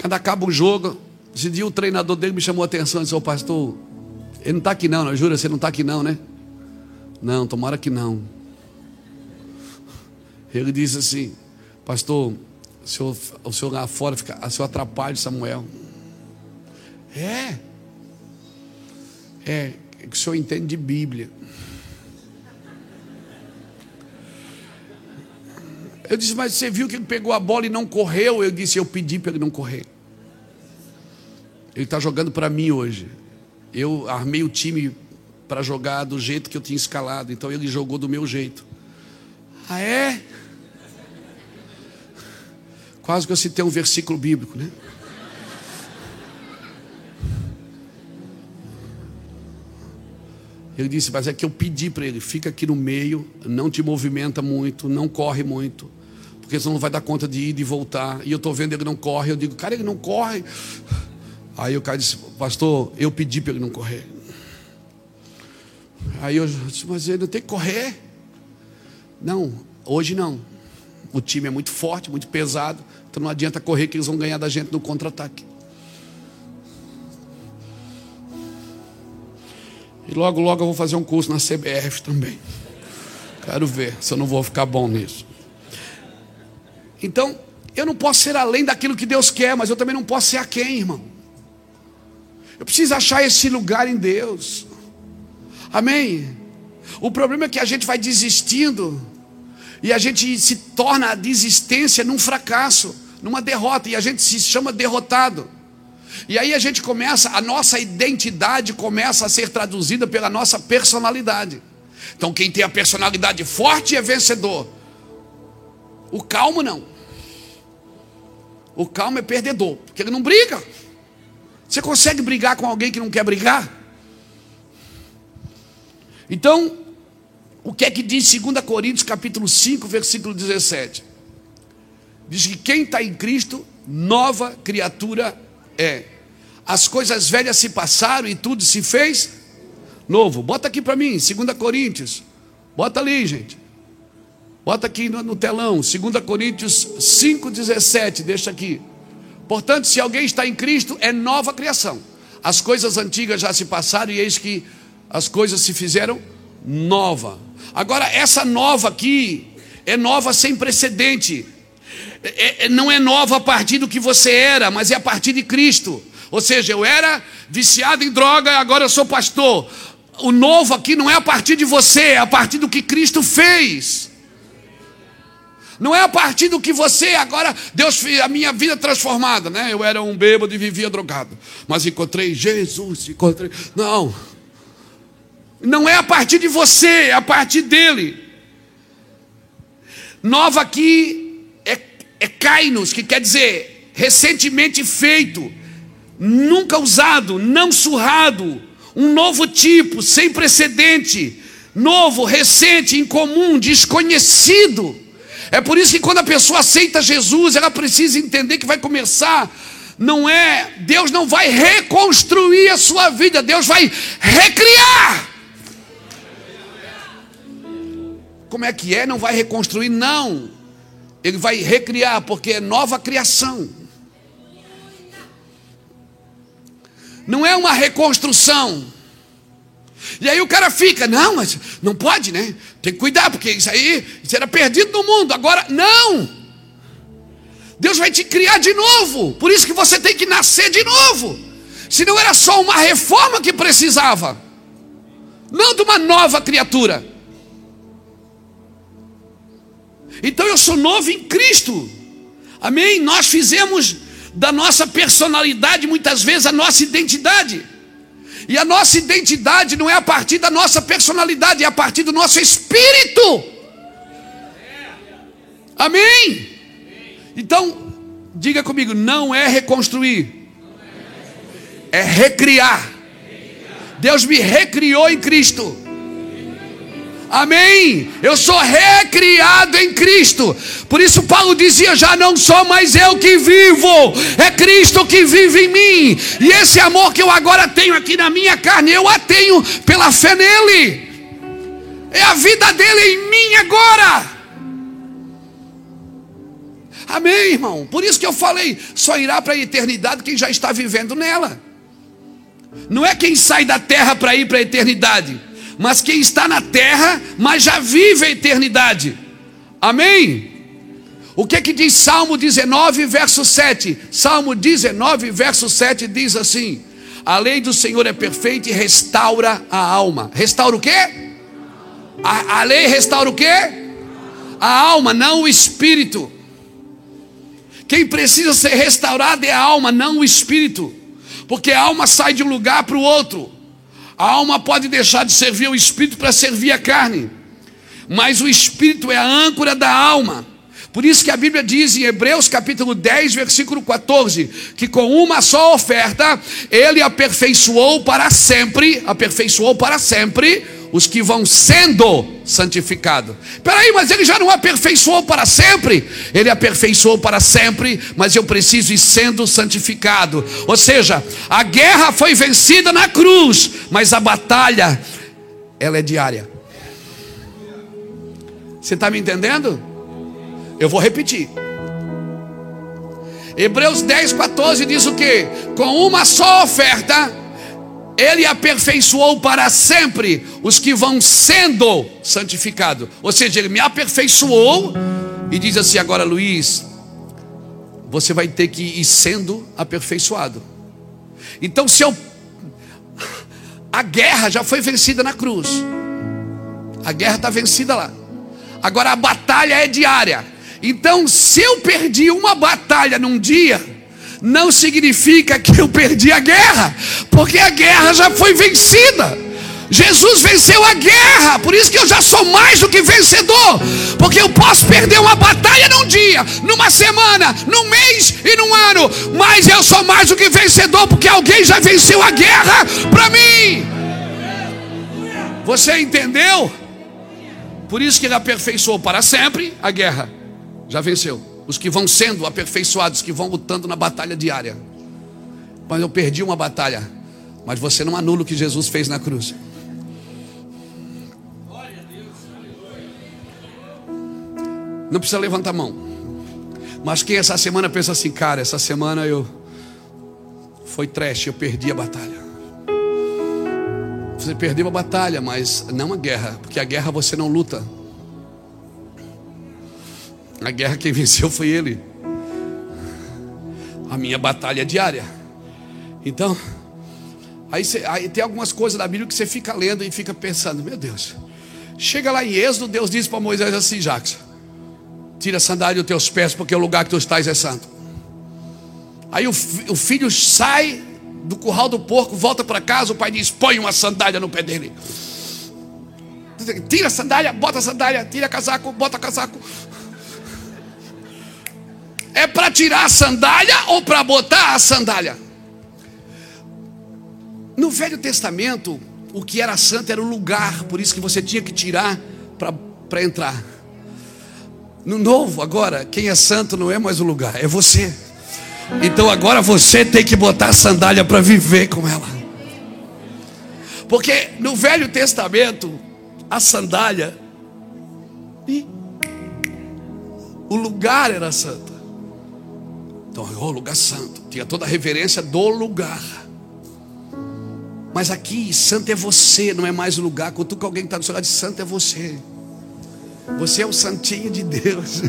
Quando acaba o jogo, esse dia o treinador dele me chamou a atenção e disse: Ô pastor, ele não está aqui não, não, jura? Você não está aqui não, né? Não, tomara que não. Ele disse assim: Pastor, o senhor, o senhor lá fora fica, o senhor atrapalha Samuel. É. É, é que o senhor entende de Bíblia. Eu disse, mas você viu que ele pegou a bola e não correu? Eu disse, eu pedi para ele não correr. Ele está jogando para mim hoje. Eu armei o time para jogar do jeito que eu tinha escalado, então ele jogou do meu jeito. Ah, é? Quase que eu citei um versículo bíblico, né? Ele disse, mas é que eu pedi para ele, fica aqui no meio, não te movimenta muito, não corre muito, porque senão não vai dar conta de ir e voltar. E eu estou vendo ele não corre, eu digo, cara, ele não corre. Aí o cara disse, pastor, eu pedi para ele não correr. Aí eu disse, mas ele não tem que correr. Não, hoje não. O time é muito forte, muito pesado. Então não adianta correr que eles vão ganhar da gente no contra-ataque. Logo, logo eu vou fazer um curso na CBF também. Quero ver se eu não vou ficar bom nisso. Então, eu não posso ser além daquilo que Deus quer, mas eu também não posso ser a quem, irmão. Eu preciso achar esse lugar em Deus. Amém? O problema é que a gente vai desistindo e a gente se torna a desistência num fracasso numa derrota e a gente se chama derrotado. E aí a gente começa, a nossa identidade começa a ser traduzida pela nossa personalidade. Então quem tem a personalidade forte é vencedor. O calmo não. O calmo é perdedor, porque ele não briga. Você consegue brigar com alguém que não quer brigar? Então, o que é que diz 2 Coríntios capítulo 5, versículo 17? Diz que quem está em Cristo, nova criatura é. As coisas velhas se passaram e tudo se fez novo. Bota aqui para mim, 2 Coríntios. Bota ali, gente. Bota aqui no, telão, 2 Coríntios 5,17. Deixa aqui. Portanto, se alguém está em Cristo, é nova criação. As coisas antigas já se passaram e eis que as coisas se fizeram nova. Agora, essa nova aqui é nova sem precedente é, é, não é nova a partir do que você era, mas é a partir de Cristo. Ou seja, eu era viciado em droga agora eu sou pastor. O novo aqui não é a partir de você, é a partir do que Cristo fez. Não é a partir do que você agora, Deus fez a minha vida transformada, né? Eu era um bêbado e vivia drogado, mas encontrei Jesus, encontrei. Não. Não é a partir de você, é a partir dele. Nova aqui é kainos, que quer dizer recentemente feito, nunca usado, não surrado, um novo tipo, sem precedente, novo, recente, incomum, desconhecido. É por isso que quando a pessoa aceita Jesus, ela precisa entender que vai começar não é, Deus não vai reconstruir a sua vida, Deus vai recriar. Como é que é? Não vai reconstruir, não. Ele vai recriar, porque é nova criação. Não é uma reconstrução. E aí o cara fica, não, mas não pode, né? Tem que cuidar, porque isso aí isso era perdido no mundo. Agora, não. Deus vai te criar de novo. Por isso que você tem que nascer de novo. Se não era só uma reforma que precisava, não de uma nova criatura. Então eu sou novo em Cristo. Amém? Nós fizemos da nossa personalidade muitas vezes a nossa identidade. E a nossa identidade não é a partir da nossa personalidade, é a partir do nosso espírito. Amém? Então, diga comigo: não é reconstruir, é recriar. Deus me recriou em Cristo. Amém. Eu sou recriado em Cristo. Por isso Paulo dizia: já não sou mais eu que vivo, é Cristo que vive em mim. E esse amor que eu agora tenho aqui na minha carne, eu a tenho pela fé nele. É a vida dele em mim agora. Amém, irmão. Por isso que eu falei, só irá para a eternidade quem já está vivendo nela. Não é quem sai da terra para ir para a eternidade mas quem está na terra, mas já vive a eternidade. Amém? O que que diz Salmo 19, verso 7? Salmo 19, verso 7 diz assim: A lei do Senhor é perfeita e restaura a alma. Restaura o quê? A, a lei restaura o quê? A alma, não o espírito. Quem precisa ser restaurado é a alma, não o espírito. Porque a alma sai de um lugar para o outro. A alma pode deixar de servir o espírito para servir a carne, mas o espírito é a âncora da alma. Por isso que a Bíblia diz em Hebreus capítulo 10, versículo 14, que com uma só oferta ele aperfeiçoou para sempre, aperfeiçoou para sempre os que vão sendo santificados. Peraí, mas ele já não aperfeiçoou para sempre? Ele aperfeiçoou para sempre, mas eu preciso ir sendo santificado. Ou seja, a guerra foi vencida na cruz, mas a batalha, ela é diária. Você está me entendendo? Eu vou repetir. Hebreus 10, 14 diz o que? Com uma só oferta ele aperfeiçoou para sempre os que vão sendo santificados. Ou seja, ele me aperfeiçoou e diz assim: agora, Luiz, você vai ter que ir sendo aperfeiçoado. Então, se eu. A guerra já foi vencida na cruz, a guerra está vencida lá. Agora a batalha é diária. Então, se eu perdi uma batalha num dia, não significa que eu perdi a guerra, porque a guerra já foi vencida. Jesus venceu a guerra, por isso que eu já sou mais do que vencedor, porque eu posso perder uma batalha num dia, numa semana, num mês e num ano, mas eu sou mais do que vencedor, porque alguém já venceu a guerra para mim. Você entendeu? Por isso que ele aperfeiçoou para sempre a guerra, já venceu os que vão sendo aperfeiçoados, que vão lutando na batalha diária. Mas eu perdi uma batalha, mas você não anula o que Jesus fez na cruz. Não precisa levantar a mão. Mas quem essa semana pensa assim, cara, essa semana eu foi trash, eu perdi a batalha. Você perdeu a batalha, mas não a guerra, porque a guerra você não luta. A guerra quem venceu foi ele. A minha batalha é diária. Então, aí, cê, aí tem algumas coisas da Bíblia que você fica lendo e fica pensando, meu Deus. Chega lá em Êxodo, Deus diz para Moisés assim, Jackson: Tira a sandália dos teus pés, porque o lugar que tu estás é santo. Aí o, o filho sai do curral do porco, volta para casa, o pai diz: põe uma sandália no pé dele. Tira a sandália, bota a sandália, tira casaco, bota casaco. É para tirar a sandália ou para botar a sandália? No Velho Testamento, o que era santo era o lugar, por isso que você tinha que tirar para entrar. No Novo, agora, quem é santo não é mais o lugar, é você. Então agora você tem que botar a sandália para viver com ela. Porque no Velho Testamento, a sandália, o lugar era santo. Então, oh, lugar santo. Tinha toda a reverência do lugar. Mas aqui, santo é você, não é mais o lugar. Quando que alguém está no seu lado santo é você. Você é o santinho de Deus.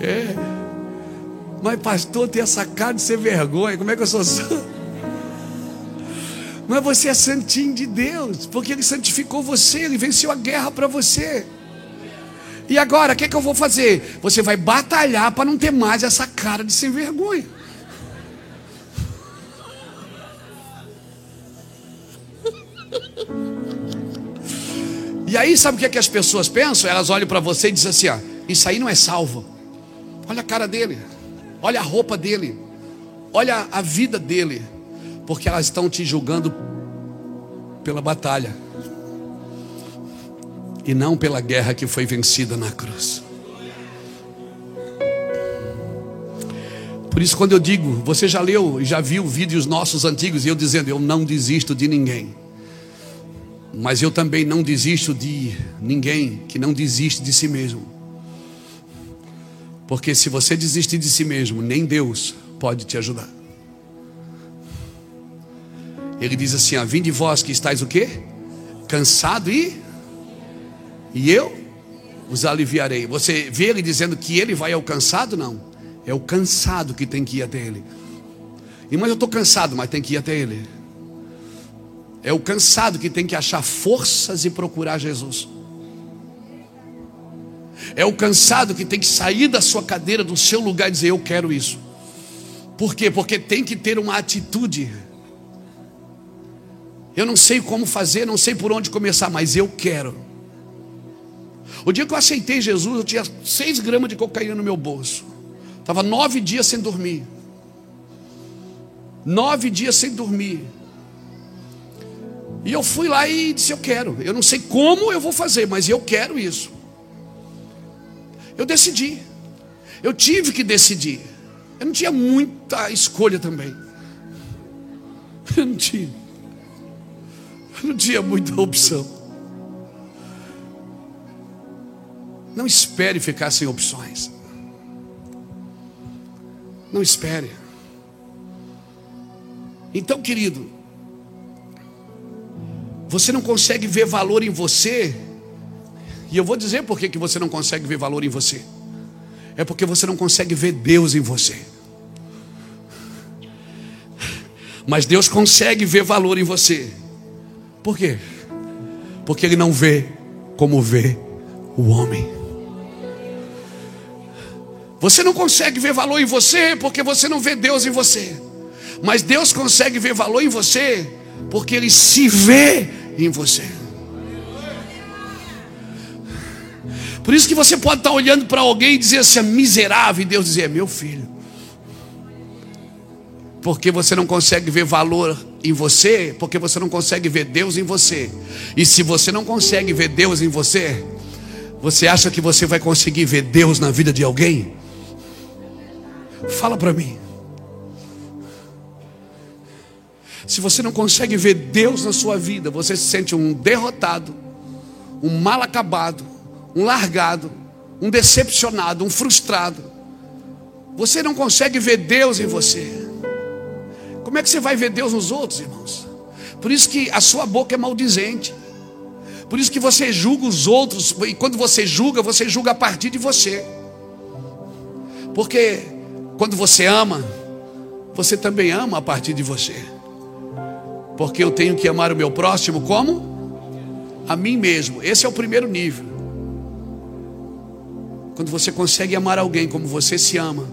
é. Mas pastor tem essa cara de ser vergonha. Como é que eu sou santo? Mas você é santinho de Deus, porque Ele santificou você, Ele venceu a guerra para você. E agora, o que, é que eu vou fazer? Você vai batalhar para não ter mais essa cara de sem vergonha. E aí, sabe o que, é que as pessoas pensam? Elas olham para você e dizem assim: ó, Isso aí não é salvo. Olha a cara dele, olha a roupa dele, olha a vida dele. Porque elas estão te julgando pela batalha e não pela guerra que foi vencida na cruz. Por isso, quando eu digo, você já leu e já viu vídeos nossos antigos e eu dizendo, eu não desisto de ninguém. Mas eu também não desisto de ninguém que não desiste de si mesmo. Porque se você desistir de si mesmo, nem Deus pode te ajudar. Ele diz assim: ah, Vinde vós que estáis o quê? Cansado e e eu os aliviarei. Você vê ele dizendo que ele vai ao cansado? Não. É o cansado que tem que ir até ele. E mas eu estou cansado, mas tem que ir até ele. É o cansado que tem que achar forças e procurar Jesus. É o cansado que tem que sair da sua cadeira, do seu lugar e dizer: Eu quero isso. Por quê? Porque tem que ter uma atitude. Eu não sei como fazer, não sei por onde começar, mas eu quero. O dia que eu aceitei Jesus, eu tinha seis gramas de cocaína no meu bolso. Estava nove dias sem dormir. Nove dias sem dormir. E eu fui lá e disse: Eu quero. Eu não sei como eu vou fazer, mas eu quero isso. Eu decidi. Eu tive que decidir. Eu não tinha muita escolha também. Eu não tinha. Eu não tinha muita opção. Não espere ficar sem opções. Não espere. Então, querido, você não consegue ver valor em você. E eu vou dizer por que, você não consegue ver valor em você. É porque você não consegue ver Deus em você. Mas Deus consegue ver valor em você. Por quê? Porque Ele não vê como vê o homem. Você não consegue ver valor em você porque você não vê Deus em você. Mas Deus consegue ver valor em você porque Ele se vê em você. Por isso que você pode estar olhando para alguém e dizer assim, miserável, e Deus dizer, é meu filho. Porque você não consegue ver valor em você, porque você não consegue ver Deus em você. E se você não consegue ver Deus em você, você acha que você vai conseguir ver Deus na vida de alguém? Fala para mim. Se você não consegue ver Deus na sua vida, você se sente um derrotado, um mal acabado, um largado, um decepcionado, um frustrado. Você não consegue ver Deus em você. Como é que você vai ver Deus nos outros, irmãos? Por isso que a sua boca é maldizente. Por isso que você julga os outros, e quando você julga, você julga a partir de você. Porque quando você ama, você também ama a partir de você. Porque eu tenho que amar o meu próximo como? A mim mesmo. Esse é o primeiro nível. Quando você consegue amar alguém como você se ama,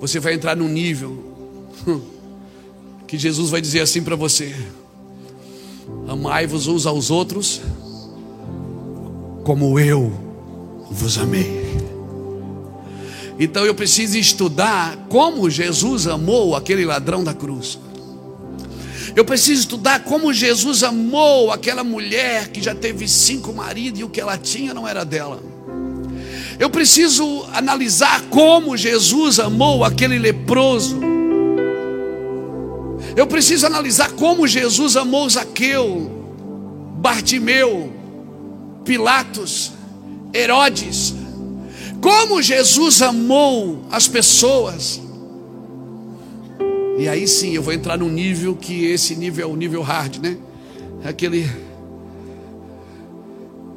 você vai entrar num nível que Jesus vai dizer assim para você: Amai-vos uns aos outros como eu vos amei. Então eu preciso estudar como Jesus amou aquele ladrão da cruz. Eu preciso estudar como Jesus amou aquela mulher que já teve cinco maridos e o que ela tinha não era dela. Eu preciso analisar como Jesus amou aquele leproso. Eu preciso analisar como Jesus amou Zaqueu, Bartimeu, Pilatos, Herodes. Como Jesus amou as pessoas. E aí sim eu vou entrar num nível que esse nível é o nível hard, né? É aquele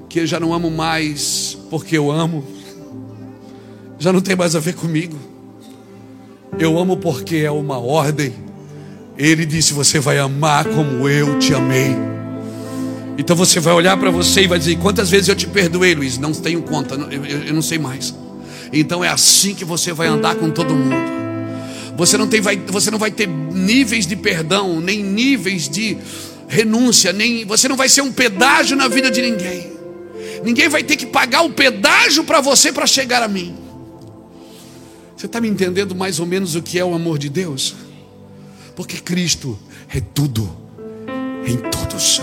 que eu já não amo mais porque eu amo. Já não tem mais a ver comigo. Eu amo porque é uma ordem. Ele disse: Você vai amar como eu te amei. Então você vai olhar para você e vai dizer: Quantas vezes eu te perdoei, Luiz? Não tenho conta, eu, eu, não sei mais. Então é assim que você vai andar com todo mundo. Você não, tem, vai, você não vai ter níveis de perdão, nem níveis de renúncia, nem você não vai ser um pedágio na vida de ninguém. Ninguém vai ter que pagar o pedágio para você para chegar a mim. Você está me entendendo mais ou menos o que é o amor de Deus? Porque Cristo é tudo em todos.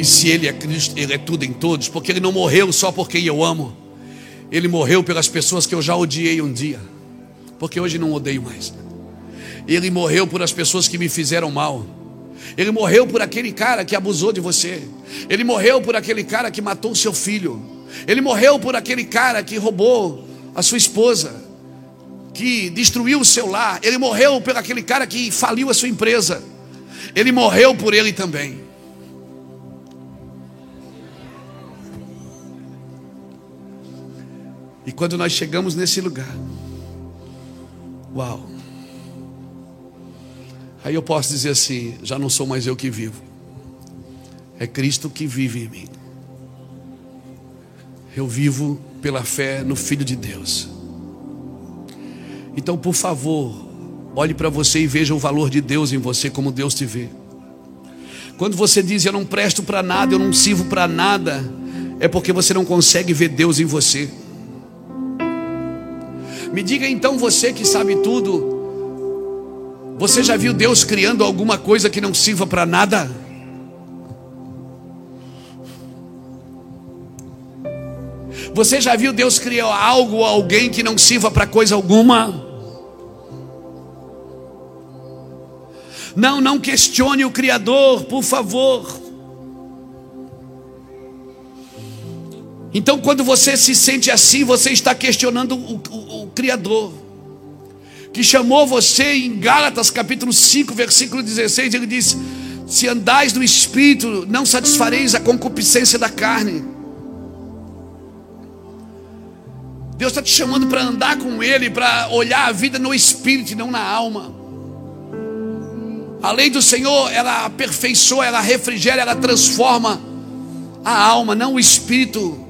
E se Ele é Cristo, Ele é tudo em todos, porque Ele não morreu só por quem eu amo, Ele morreu pelas pessoas que eu já odiei um dia, porque hoje não odeio mais. Ele morreu por as pessoas que me fizeram mal. Ele morreu por aquele cara que abusou de você. Ele morreu por aquele cara que matou seu filho. Ele morreu por aquele cara que roubou a sua esposa, que destruiu o seu lar. Ele morreu por aquele cara que faliu a sua empresa. Ele morreu por ele também. E quando nós chegamos nesse lugar, uau! Aí eu posso dizer assim: já não sou mais eu que vivo, é Cristo que vive em mim. Eu vivo pela fé no Filho de Deus. Então, por favor, olhe para você e veja o valor de Deus em você, como Deus te vê. Quando você diz eu não presto para nada, eu não sirvo para nada, é porque você não consegue ver Deus em você. Me diga então, você que sabe tudo, você já viu Deus criando alguma coisa que não sirva para nada? Você já viu Deus criar algo ou alguém que não sirva para coisa alguma? Não, não questione o Criador, por favor. Então, quando você se sente assim, você está questionando o, o, o Criador, que chamou você em Gálatas capítulo 5, versículo 16, ele diz: Se andais no Espírito, não satisfareis a concupiscência da carne. Deus está te chamando para andar com Ele, para olhar a vida no Espírito e não na alma. A lei do Senhor, ela aperfeiçoa, ela refrigera, ela transforma a alma, não o Espírito.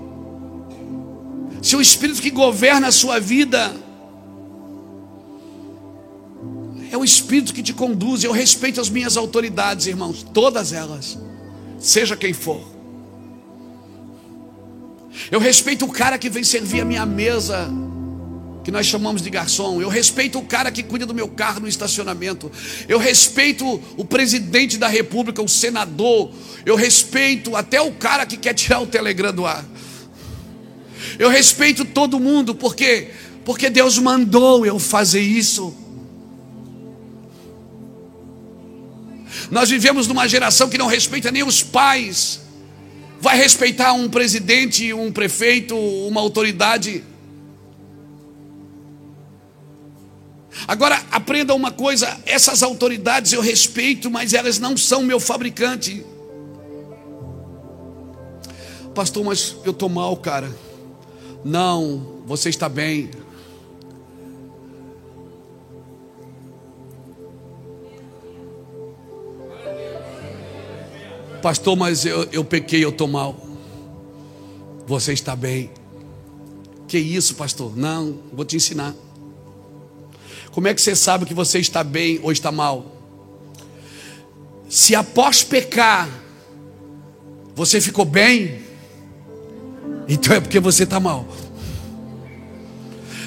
Se o Espírito que governa a sua vida é o Espírito que te conduz, eu respeito as minhas autoridades, irmãos, todas elas, seja quem for. Eu respeito o cara que vem servir a minha mesa, que nós chamamos de garçom. Eu respeito o cara que cuida do meu carro no estacionamento. Eu respeito o presidente da república, o senador. Eu respeito até o cara que quer tirar o telegram do ar. Eu respeito todo mundo, porque porque Deus mandou eu fazer isso. Nós vivemos numa geração que não respeita nem os pais vai respeitar um presidente, um prefeito, uma autoridade. Agora aprenda uma coisa: essas autoridades eu respeito, mas elas não são meu fabricante. Pastor, mas eu estou mal, cara. Não, você está bem. Pastor, mas eu, eu pequei, eu estou mal. Você está bem. Que isso, pastor? Não, vou te ensinar. Como é que você sabe que você está bem ou está mal? Se após pecar, você ficou bem, então é porque você está mal.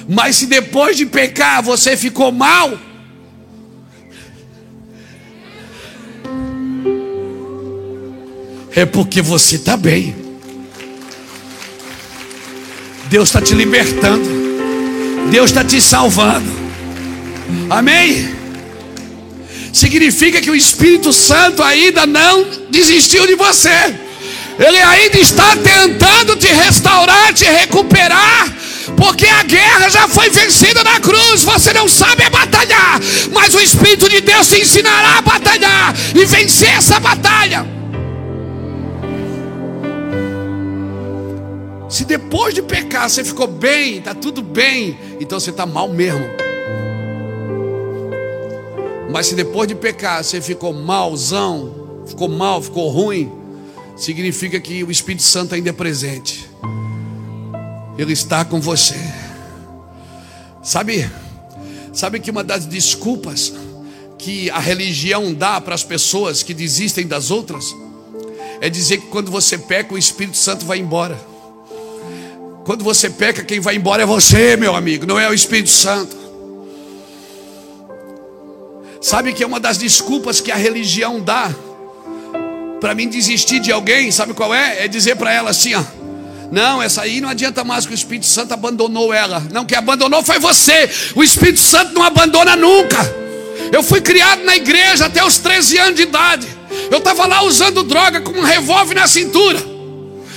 Mas se depois de pecar você ficou mal, é porque você está bem. Deus está te libertando, Deus está te salvando. Amém? Significa que o Espírito Santo ainda não desistiu de você. Ele ainda está tentando te restaurar, te recuperar, porque a guerra já foi vencida na cruz. Você não sabe batalhar, mas o Espírito de Deus te ensinará a batalhar e vencer essa batalha. Se depois de pecar você ficou bem, está tudo bem, então você está mal mesmo. Mas se depois de pecar você ficou malzão, ficou mal, ficou ruim, significa que o Espírito Santo ainda é presente. Ele está com você. Sabe? Sabe que uma das desculpas que a religião dá para as pessoas que desistem das outras é dizer que quando você peca, o Espírito Santo vai embora. Quando você peca, quem vai embora é você, meu amigo, não é o Espírito Santo. Sabe que é uma das desculpas que a religião dá para mim desistir de alguém, sabe qual é? É dizer para ela assim, ó. Não, essa aí não adianta mais que o Espírito Santo abandonou ela. Não, quem abandonou foi você. O Espírito Santo não abandona nunca. Eu fui criado na igreja até os 13 anos de idade. Eu estava lá usando droga com um revólver na cintura.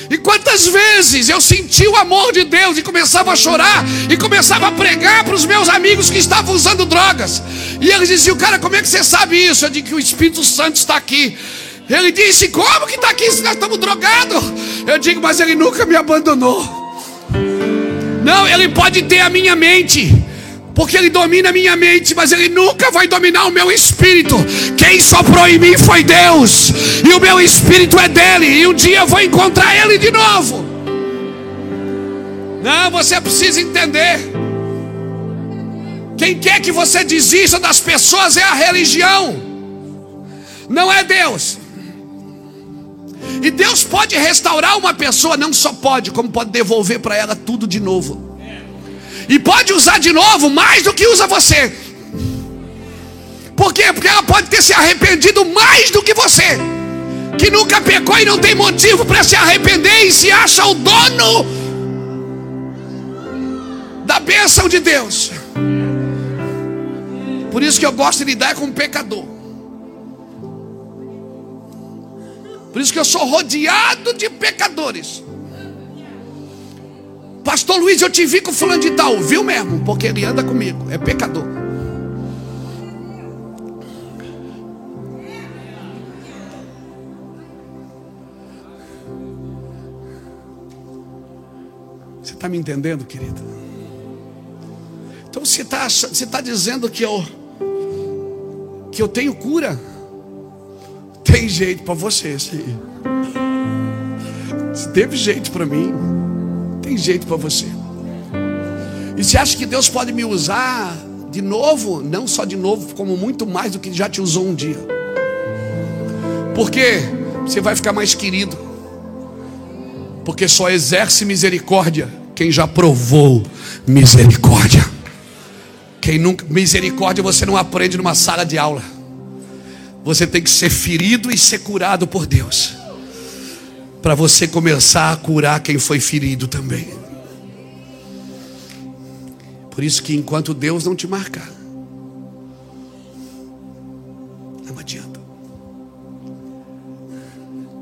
E quantas vezes eu senti o amor de Deus e começava a chorar e começava a pregar para os meus amigos que estavam usando drogas. E eles diziam, cara, como é que você sabe isso? Eu digo que o Espírito Santo está aqui. Ele disse: Como que está aqui se nós estamos drogados? Eu digo: Mas ele nunca me abandonou. Não, ele pode ter a minha mente, porque ele domina a minha mente, mas ele nunca vai dominar o meu espírito. Quem soprou em mim foi Deus, e o meu espírito é dele, e um dia eu vou encontrar ele de novo. Não, você precisa entender. Quem quer que você desista das pessoas é a religião, não é Deus. E Deus pode restaurar uma pessoa, não só pode, como pode devolver para ela tudo de novo. E pode usar de novo mais do que usa você. Por quê? Porque ela pode ter se arrependido mais do que você. Que nunca pecou e não tem motivo para se arrepender e se acha o dono da bênção de Deus. Por isso que eu gosto de lidar com o pecador. Por isso que eu sou rodeado de pecadores. Pastor Luiz, eu te vi com fulano de tal, viu mesmo? Porque ele anda comigo, é pecador. Você está me entendendo, querido? Então você está você tá dizendo que eu que eu tenho cura? Tem jeito para você, sim. Se teve jeito para mim, tem jeito para você. E você acha que Deus pode me usar de novo? Não só de novo, como muito mais do que já te usou um dia. Porque você vai ficar mais querido. Porque só exerce misericórdia quem já provou misericórdia. Quem nunca misericórdia você não aprende numa sala de aula. Você tem que ser ferido e ser curado por Deus. Para você começar a curar quem foi ferido também. Por isso que enquanto Deus não te marcar, não adianta.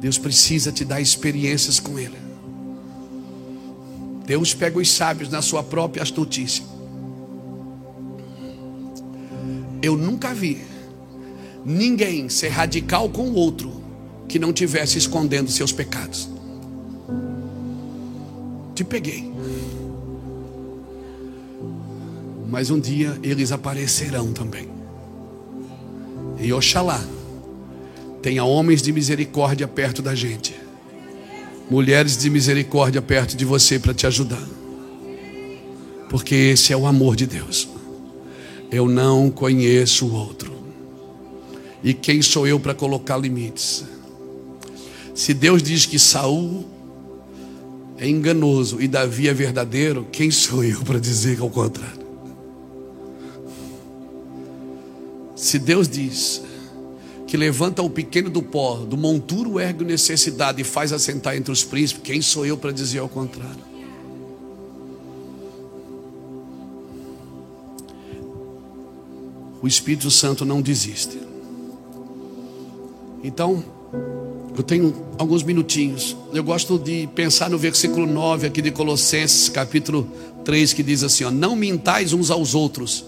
Deus precisa te dar experiências com Ele. Deus pega os sábios na sua própria astutícia. Eu nunca vi ninguém ser radical com o outro que não tivesse escondendo seus pecados. Te peguei. Mas um dia eles aparecerão também. E Oxalá tenha homens de misericórdia perto da gente, mulheres de misericórdia perto de você para te ajudar, porque esse é o amor de Deus. Eu não conheço o outro. E quem sou eu para colocar limites? Se Deus diz que Saul é enganoso e Davi é verdadeiro, quem sou eu para dizer que é o contrário? Se Deus diz que levanta o pequeno do pó, do monturo ergue necessidade e faz assentar entre os príncipes, quem sou eu para dizer ao contrário? O Espírito Santo não desiste. Então, eu tenho alguns minutinhos. Eu gosto de pensar no versículo 9 aqui de Colossenses, capítulo 3, que diz assim: ó, Não mintais uns aos outros,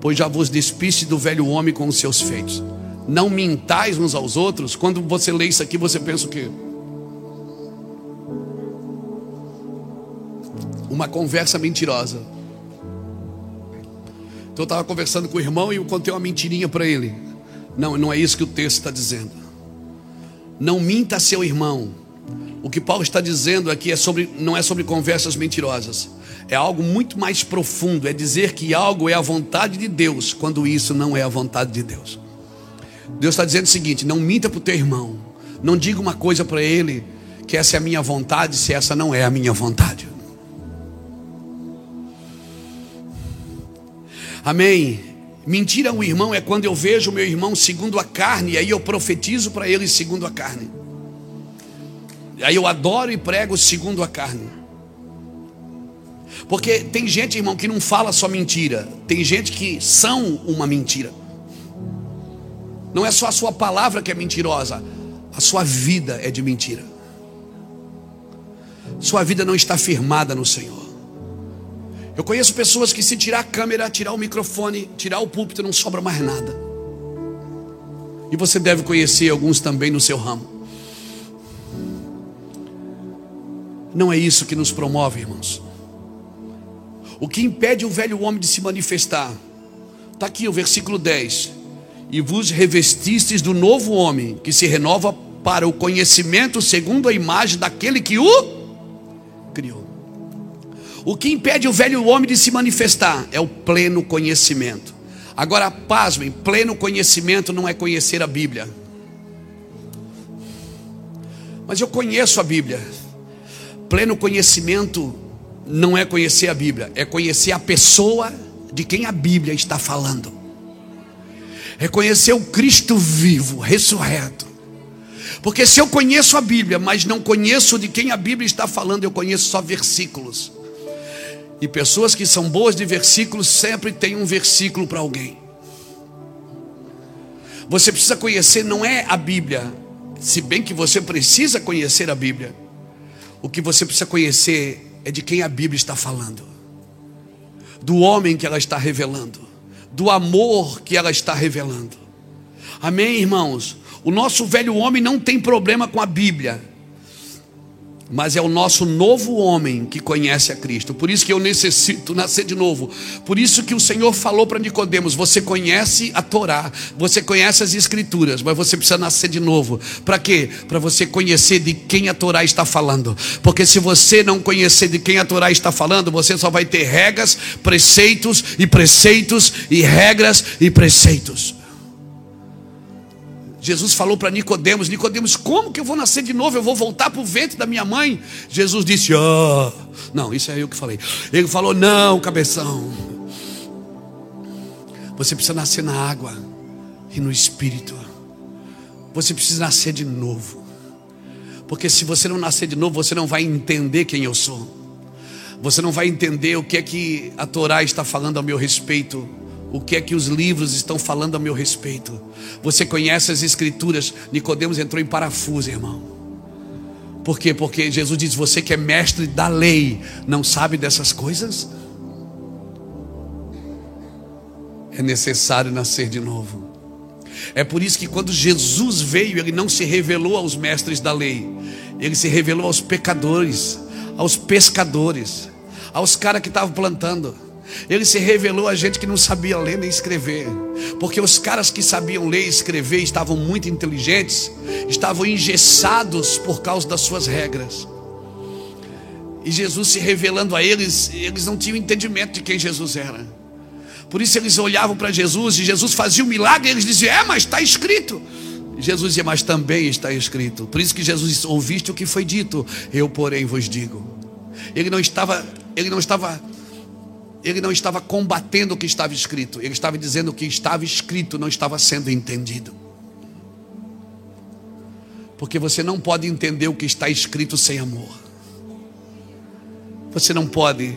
pois já vos despiste do velho homem com os seus feitos. Não mintais uns aos outros. Quando você lê isso aqui, você pensa o quê? Uma conversa mentirosa. Então eu estava conversando com o irmão e eu contei uma mentirinha para ele. Não, não é isso que o texto está dizendo. Não minta seu irmão. O que Paulo está dizendo aqui é sobre, não é sobre conversas mentirosas. É algo muito mais profundo. É dizer que algo é a vontade de Deus, quando isso não é a vontade de Deus. Deus está dizendo o seguinte: não minta para o teu irmão. Não diga uma coisa para ele que essa é a minha vontade, se essa não é a minha vontade. Amém. Mentira ao irmão é quando eu vejo meu irmão segundo a carne, e aí eu profetizo para ele segundo a carne. Aí eu adoro e prego segundo a carne. Porque tem gente, irmão, que não fala só mentira. Tem gente que são uma mentira. Não é só a sua palavra que é mentirosa, a sua vida é de mentira. Sua vida não está firmada no Senhor. Eu conheço pessoas que, se tirar a câmera, tirar o microfone, tirar o púlpito, não sobra mais nada. E você deve conhecer alguns também no seu ramo. Não é isso que nos promove, irmãos. O que impede o velho homem de se manifestar? Está aqui o versículo 10. E vos revestistes do novo homem, que se renova para o conhecimento segundo a imagem daquele que o criou. O que impede o velho homem de se manifestar é o pleno conhecimento. Agora, pasmem, pleno conhecimento não é conhecer a Bíblia. Mas eu conheço a Bíblia. Pleno conhecimento não é conhecer a Bíblia, é conhecer a pessoa de quem a Bíblia está falando. É conhecer o Cristo vivo, ressurreto. Porque se eu conheço a Bíblia, mas não conheço de quem a Bíblia está falando, eu conheço só versículos. E pessoas que são boas de versículos sempre têm um versículo para alguém. Você precisa conhecer, não é a Bíblia, se bem que você precisa conhecer a Bíblia. O que você precisa conhecer é de quem a Bíblia está falando, do homem que ela está revelando, do amor que ela está revelando. Amém, irmãos? O nosso velho homem não tem problema com a Bíblia, mas é o nosso novo homem que conhece a Cristo. Por isso que eu necessito nascer de novo. Por isso que o Senhor falou para Nicodemos: você conhece a Torá, você conhece as escrituras, mas você precisa nascer de novo. Para quê? Para você conhecer de quem a Torá está falando. Porque se você não conhecer de quem a Torá está falando, você só vai ter regras, preceitos e preceitos e regras e preceitos. Jesus falou para Nicodemos: Nicodemos, como que eu vou nascer de novo? Eu vou voltar para o ventre da minha mãe? Jesus disse: oh. Não, isso é eu que falei. Ele falou: Não, cabeção. Você precisa nascer na água e no espírito. Você precisa nascer de novo. Porque se você não nascer de novo, você não vai entender quem eu sou. Você não vai entender o que é que a Torá está falando a meu respeito o que é que os livros estão falando a meu respeito. Você conhece as escrituras. Nicodemos entrou em parafuso, irmão. Por quê? Porque Jesus diz: "Você que é mestre da lei, não sabe dessas coisas?" É necessário nascer de novo. É por isso que quando Jesus veio, ele não se revelou aos mestres da lei. Ele se revelou aos pecadores, aos pescadores, aos caras que estavam plantando. Ele se revelou a gente que não sabia ler nem escrever. Porque os caras que sabiam ler e escrever estavam muito inteligentes, estavam engessados por causa das suas regras. E Jesus se revelando a eles, eles não tinham entendimento de quem Jesus era. Por isso eles olhavam para Jesus e Jesus fazia um milagre, e eles diziam: É, mas está escrito. Jesus dizia: Mas também está escrito. Por isso que Jesus disse: Ouviste o que foi dito, eu, porém, vos digo. Ele não estava, ele não estava ele não estava combatendo o que estava escrito, ele estava dizendo o que estava escrito não estava sendo entendido. Porque você não pode entender o que está escrito sem amor. Você não pode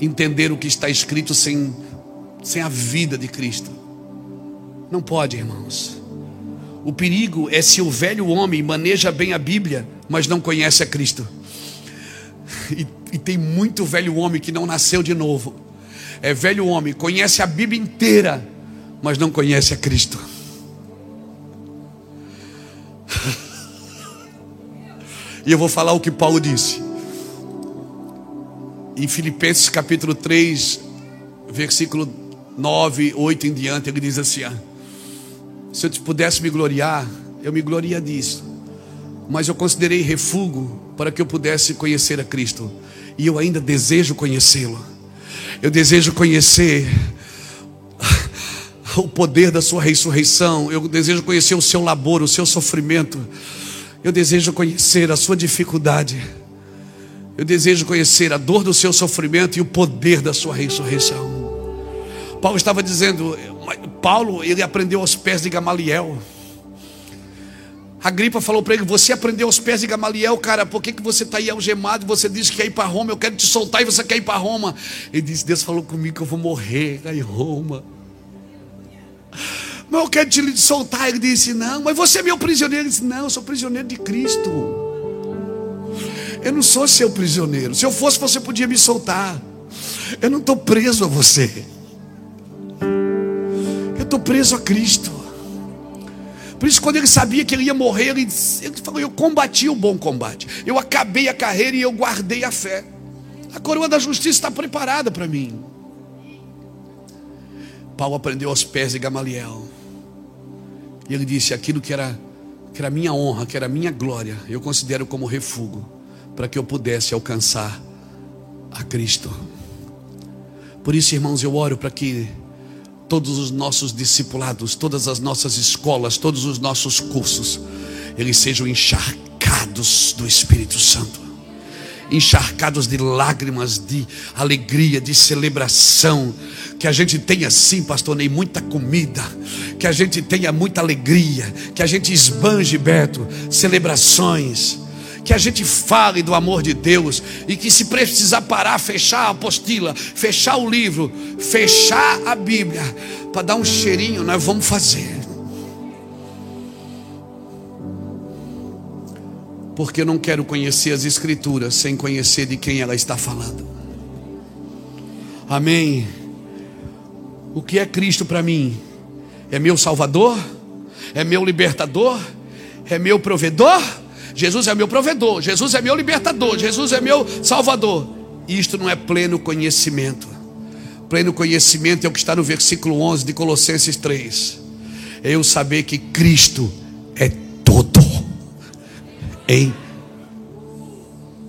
entender o que está escrito sem, sem a vida de Cristo. Não pode, irmãos. O perigo é se o velho homem maneja bem a Bíblia, mas não conhece a Cristo. E, e tem muito velho homem que não nasceu de novo. É velho homem, conhece a Bíblia inteira, mas não conhece a Cristo. E eu vou falar o que Paulo disse. Em Filipenses capítulo 3, versículo 9, 8 em diante, ele diz assim: ah, Se eu pudesse me gloriar, eu me gloria disso. Mas eu considerei refúgio para que eu pudesse conhecer a Cristo. E eu ainda desejo conhecê-lo. Eu desejo conhecer o poder da sua ressurreição. Eu desejo conhecer o seu labor, o seu sofrimento. Eu desejo conhecer a sua dificuldade. Eu desejo conhecer a dor do seu sofrimento e o poder da sua ressurreição. Paulo estava dizendo, Paulo, ele aprendeu aos pés de Gamaliel. A gripa falou para ele: Você aprendeu aos pés de Gamaliel, cara, por que, que você está aí algemado? Você disse que quer ir para Roma, eu quero te soltar e você quer ir para Roma. Ele disse: Deus falou comigo que eu vou morrer em Roma. Mas eu quero te soltar. Ele disse: Não, mas você é meu prisioneiro. Ele disse: Não, eu sou prisioneiro de Cristo. Eu não sou seu prisioneiro. Se eu fosse, você podia me soltar. Eu não estou preso a você. Eu estou preso a Cristo. Por isso, quando ele sabia que ele ia morrer, ele, ele falou: Eu combati o bom combate. Eu acabei a carreira e eu guardei a fé. A coroa da justiça está preparada para mim. Paulo aprendeu aos pés de Gamaliel. E ele disse: Aquilo que era, que era minha honra, que era minha glória, eu considero como refúgio, para que eu pudesse alcançar a Cristo. Por isso, irmãos, eu oro para que todos os nossos discipulados, todas as nossas escolas, todos os nossos cursos, eles sejam encharcados do Espírito Santo, encharcados de lágrimas, de alegria, de celebração. Que a gente tenha, sim, pastor Ney, muita comida, que a gente tenha muita alegria, que a gente esbanje, Beto, celebrações que a gente fale do amor de Deus e que se precisar parar, fechar a apostila, fechar o livro, fechar a Bíblia, para dar um cheirinho, nós vamos fazer. Porque eu não quero conhecer as Escrituras sem conhecer de quem ela está falando. Amém. O que é Cristo para mim? É meu Salvador? É meu libertador? É meu provedor? Jesus é meu provedor, Jesus é meu libertador, Jesus é meu salvador. Isto não é pleno conhecimento. Pleno conhecimento é o que está no versículo 11 de Colossenses 3. É eu saber que Cristo é todo em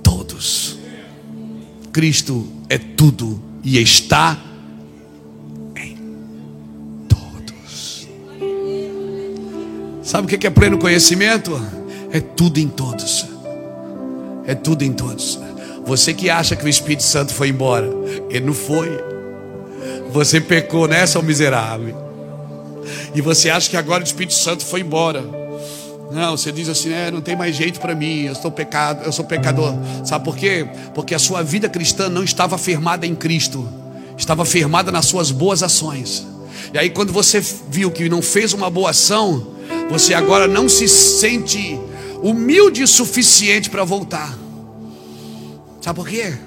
todos. Cristo é tudo e está em todos. Sabe o que é pleno conhecimento? É tudo em todos. É tudo em todos. Você que acha que o Espírito Santo foi embora, ele não foi. Você pecou nessa, miserável. E você acha que agora o Espírito Santo foi embora. Não, você diz assim, é, não tem mais jeito para mim, eu estou pecado, eu sou pecador. Sabe por quê? Porque a sua vida cristã não estava firmada em Cristo, estava firmada nas suas boas ações. E aí quando você viu que não fez uma boa ação, você agora não se sente humilde o suficiente para voltar. Sabe por quê?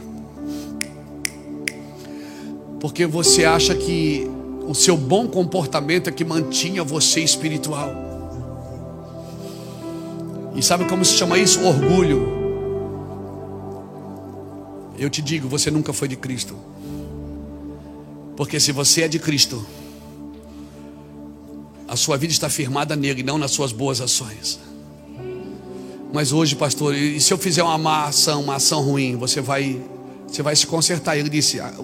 Porque você acha que o seu bom comportamento é que mantinha você espiritual. E sabe como se chama isso? Orgulho. Eu te digo, você nunca foi de Cristo. Porque se você é de Cristo, a sua vida está firmada nele, não nas suas boas ações. Mas hoje, pastor, e se eu fizer uma má ação, uma ação ruim, você vai, você vai se consertar. Ele disse: ah,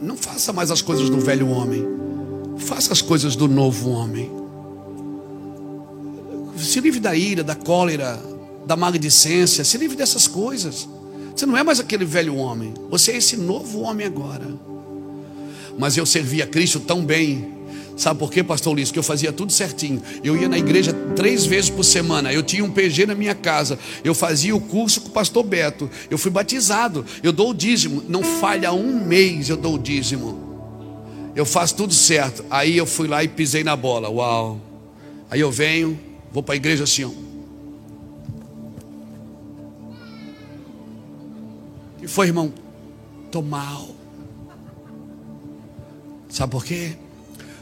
não faça mais as coisas do velho homem, faça as coisas do novo homem. Se livre da ira, da cólera, da maledicência, se livre dessas coisas. Você não é mais aquele velho homem, você é esse novo homem agora. Mas eu servi a Cristo tão bem Sabe por quê, pastor Ulisses? Que eu fazia tudo certinho. Eu ia na igreja três vezes por semana. Eu tinha um PG na minha casa. Eu fazia o curso com o pastor Beto. Eu fui batizado. Eu dou o dízimo. Não falha um mês eu dou o dízimo. Eu faço tudo certo. Aí eu fui lá e pisei na bola. Uau. Aí eu venho, vou para a igreja assim, ó. E foi, irmão? Tô mal. Sabe por quê?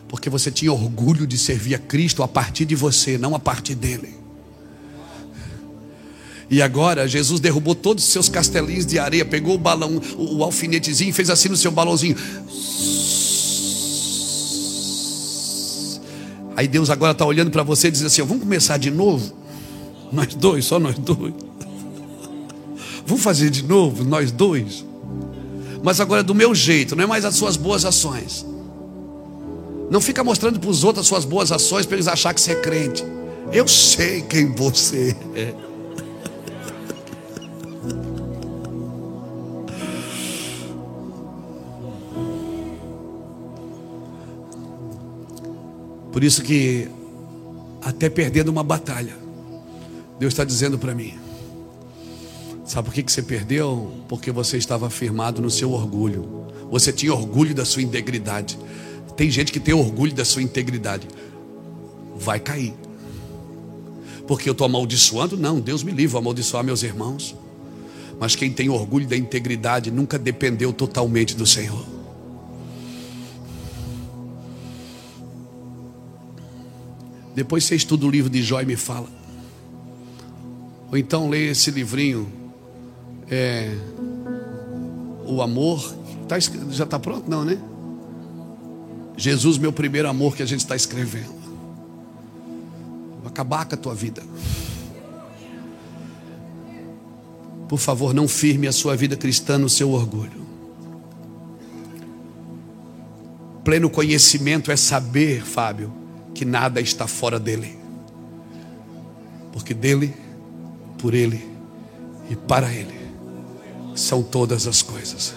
Porque você tinha orgulho de servir a Cristo a partir de você, não a partir dele. E agora Jesus derrubou todos os seus castelinhos de areia, pegou o balão, o, o alfinetezinho, fez assim no seu balãozinho. Aí Deus agora está olhando para você e diz assim: vamos começar de novo? Nós dois, só nós dois. Vamos fazer de novo, nós dois. Mas agora do meu jeito, não é mais as suas boas ações. Não fica mostrando para os outros as suas boas ações para eles achar que você é crente. Eu sei quem você é. Por isso que, até perdendo uma batalha, Deus está dizendo para mim: Sabe por que, que você perdeu? Porque você estava firmado no seu orgulho. Você tinha orgulho da sua integridade. Tem gente que tem orgulho da sua integridade. Vai cair. Porque eu estou amaldiçoando? Não, Deus me livre, amaldiçoar meus irmãos. Mas quem tem orgulho da integridade nunca dependeu totalmente do Senhor. Depois você estuda o livro de Jó e me fala. Ou então leia esse livrinho, é, O Amor. Tá, já está pronto? Não, né? Jesus, meu primeiro amor, que a gente está escrevendo. Vai acabar com a tua vida. Por favor, não firme a sua vida cristã no seu orgulho. Pleno conhecimento é saber, Fábio, que nada está fora dele. Porque dele, por ele e para ele são todas as coisas.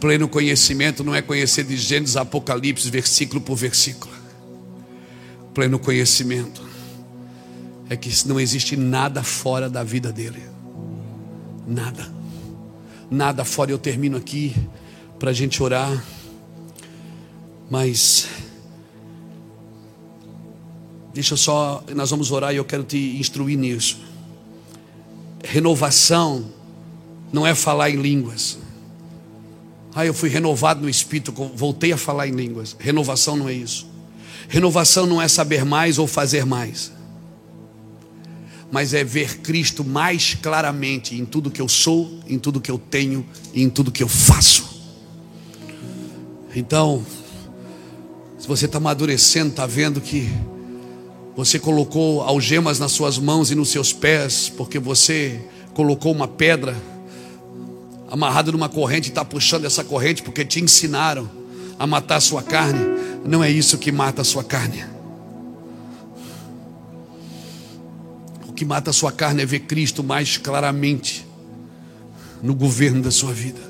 Pleno conhecimento não é conhecer de Gênesis Apocalipse, versículo por versículo. Pleno conhecimento é que não existe nada fora da vida dele. Nada. Nada fora. Eu termino aqui para a gente orar. Mas. Deixa só. Nós vamos orar e eu quero te instruir nisso. Renovação não é falar em línguas. Ah, eu fui renovado no espírito, voltei a falar em línguas. Renovação não é isso. Renovação não é saber mais ou fazer mais mas é ver Cristo mais claramente em tudo que eu sou, em tudo que eu tenho e em tudo que eu faço. Então, se você está amadurecendo, está vendo que você colocou algemas nas suas mãos e nos seus pés, porque você colocou uma pedra amarrada numa corrente e está puxando essa corrente porque te ensinaram a matar a sua carne. Não é isso que mata a sua carne. que mata a sua carne é ver Cristo mais claramente no governo da sua vida.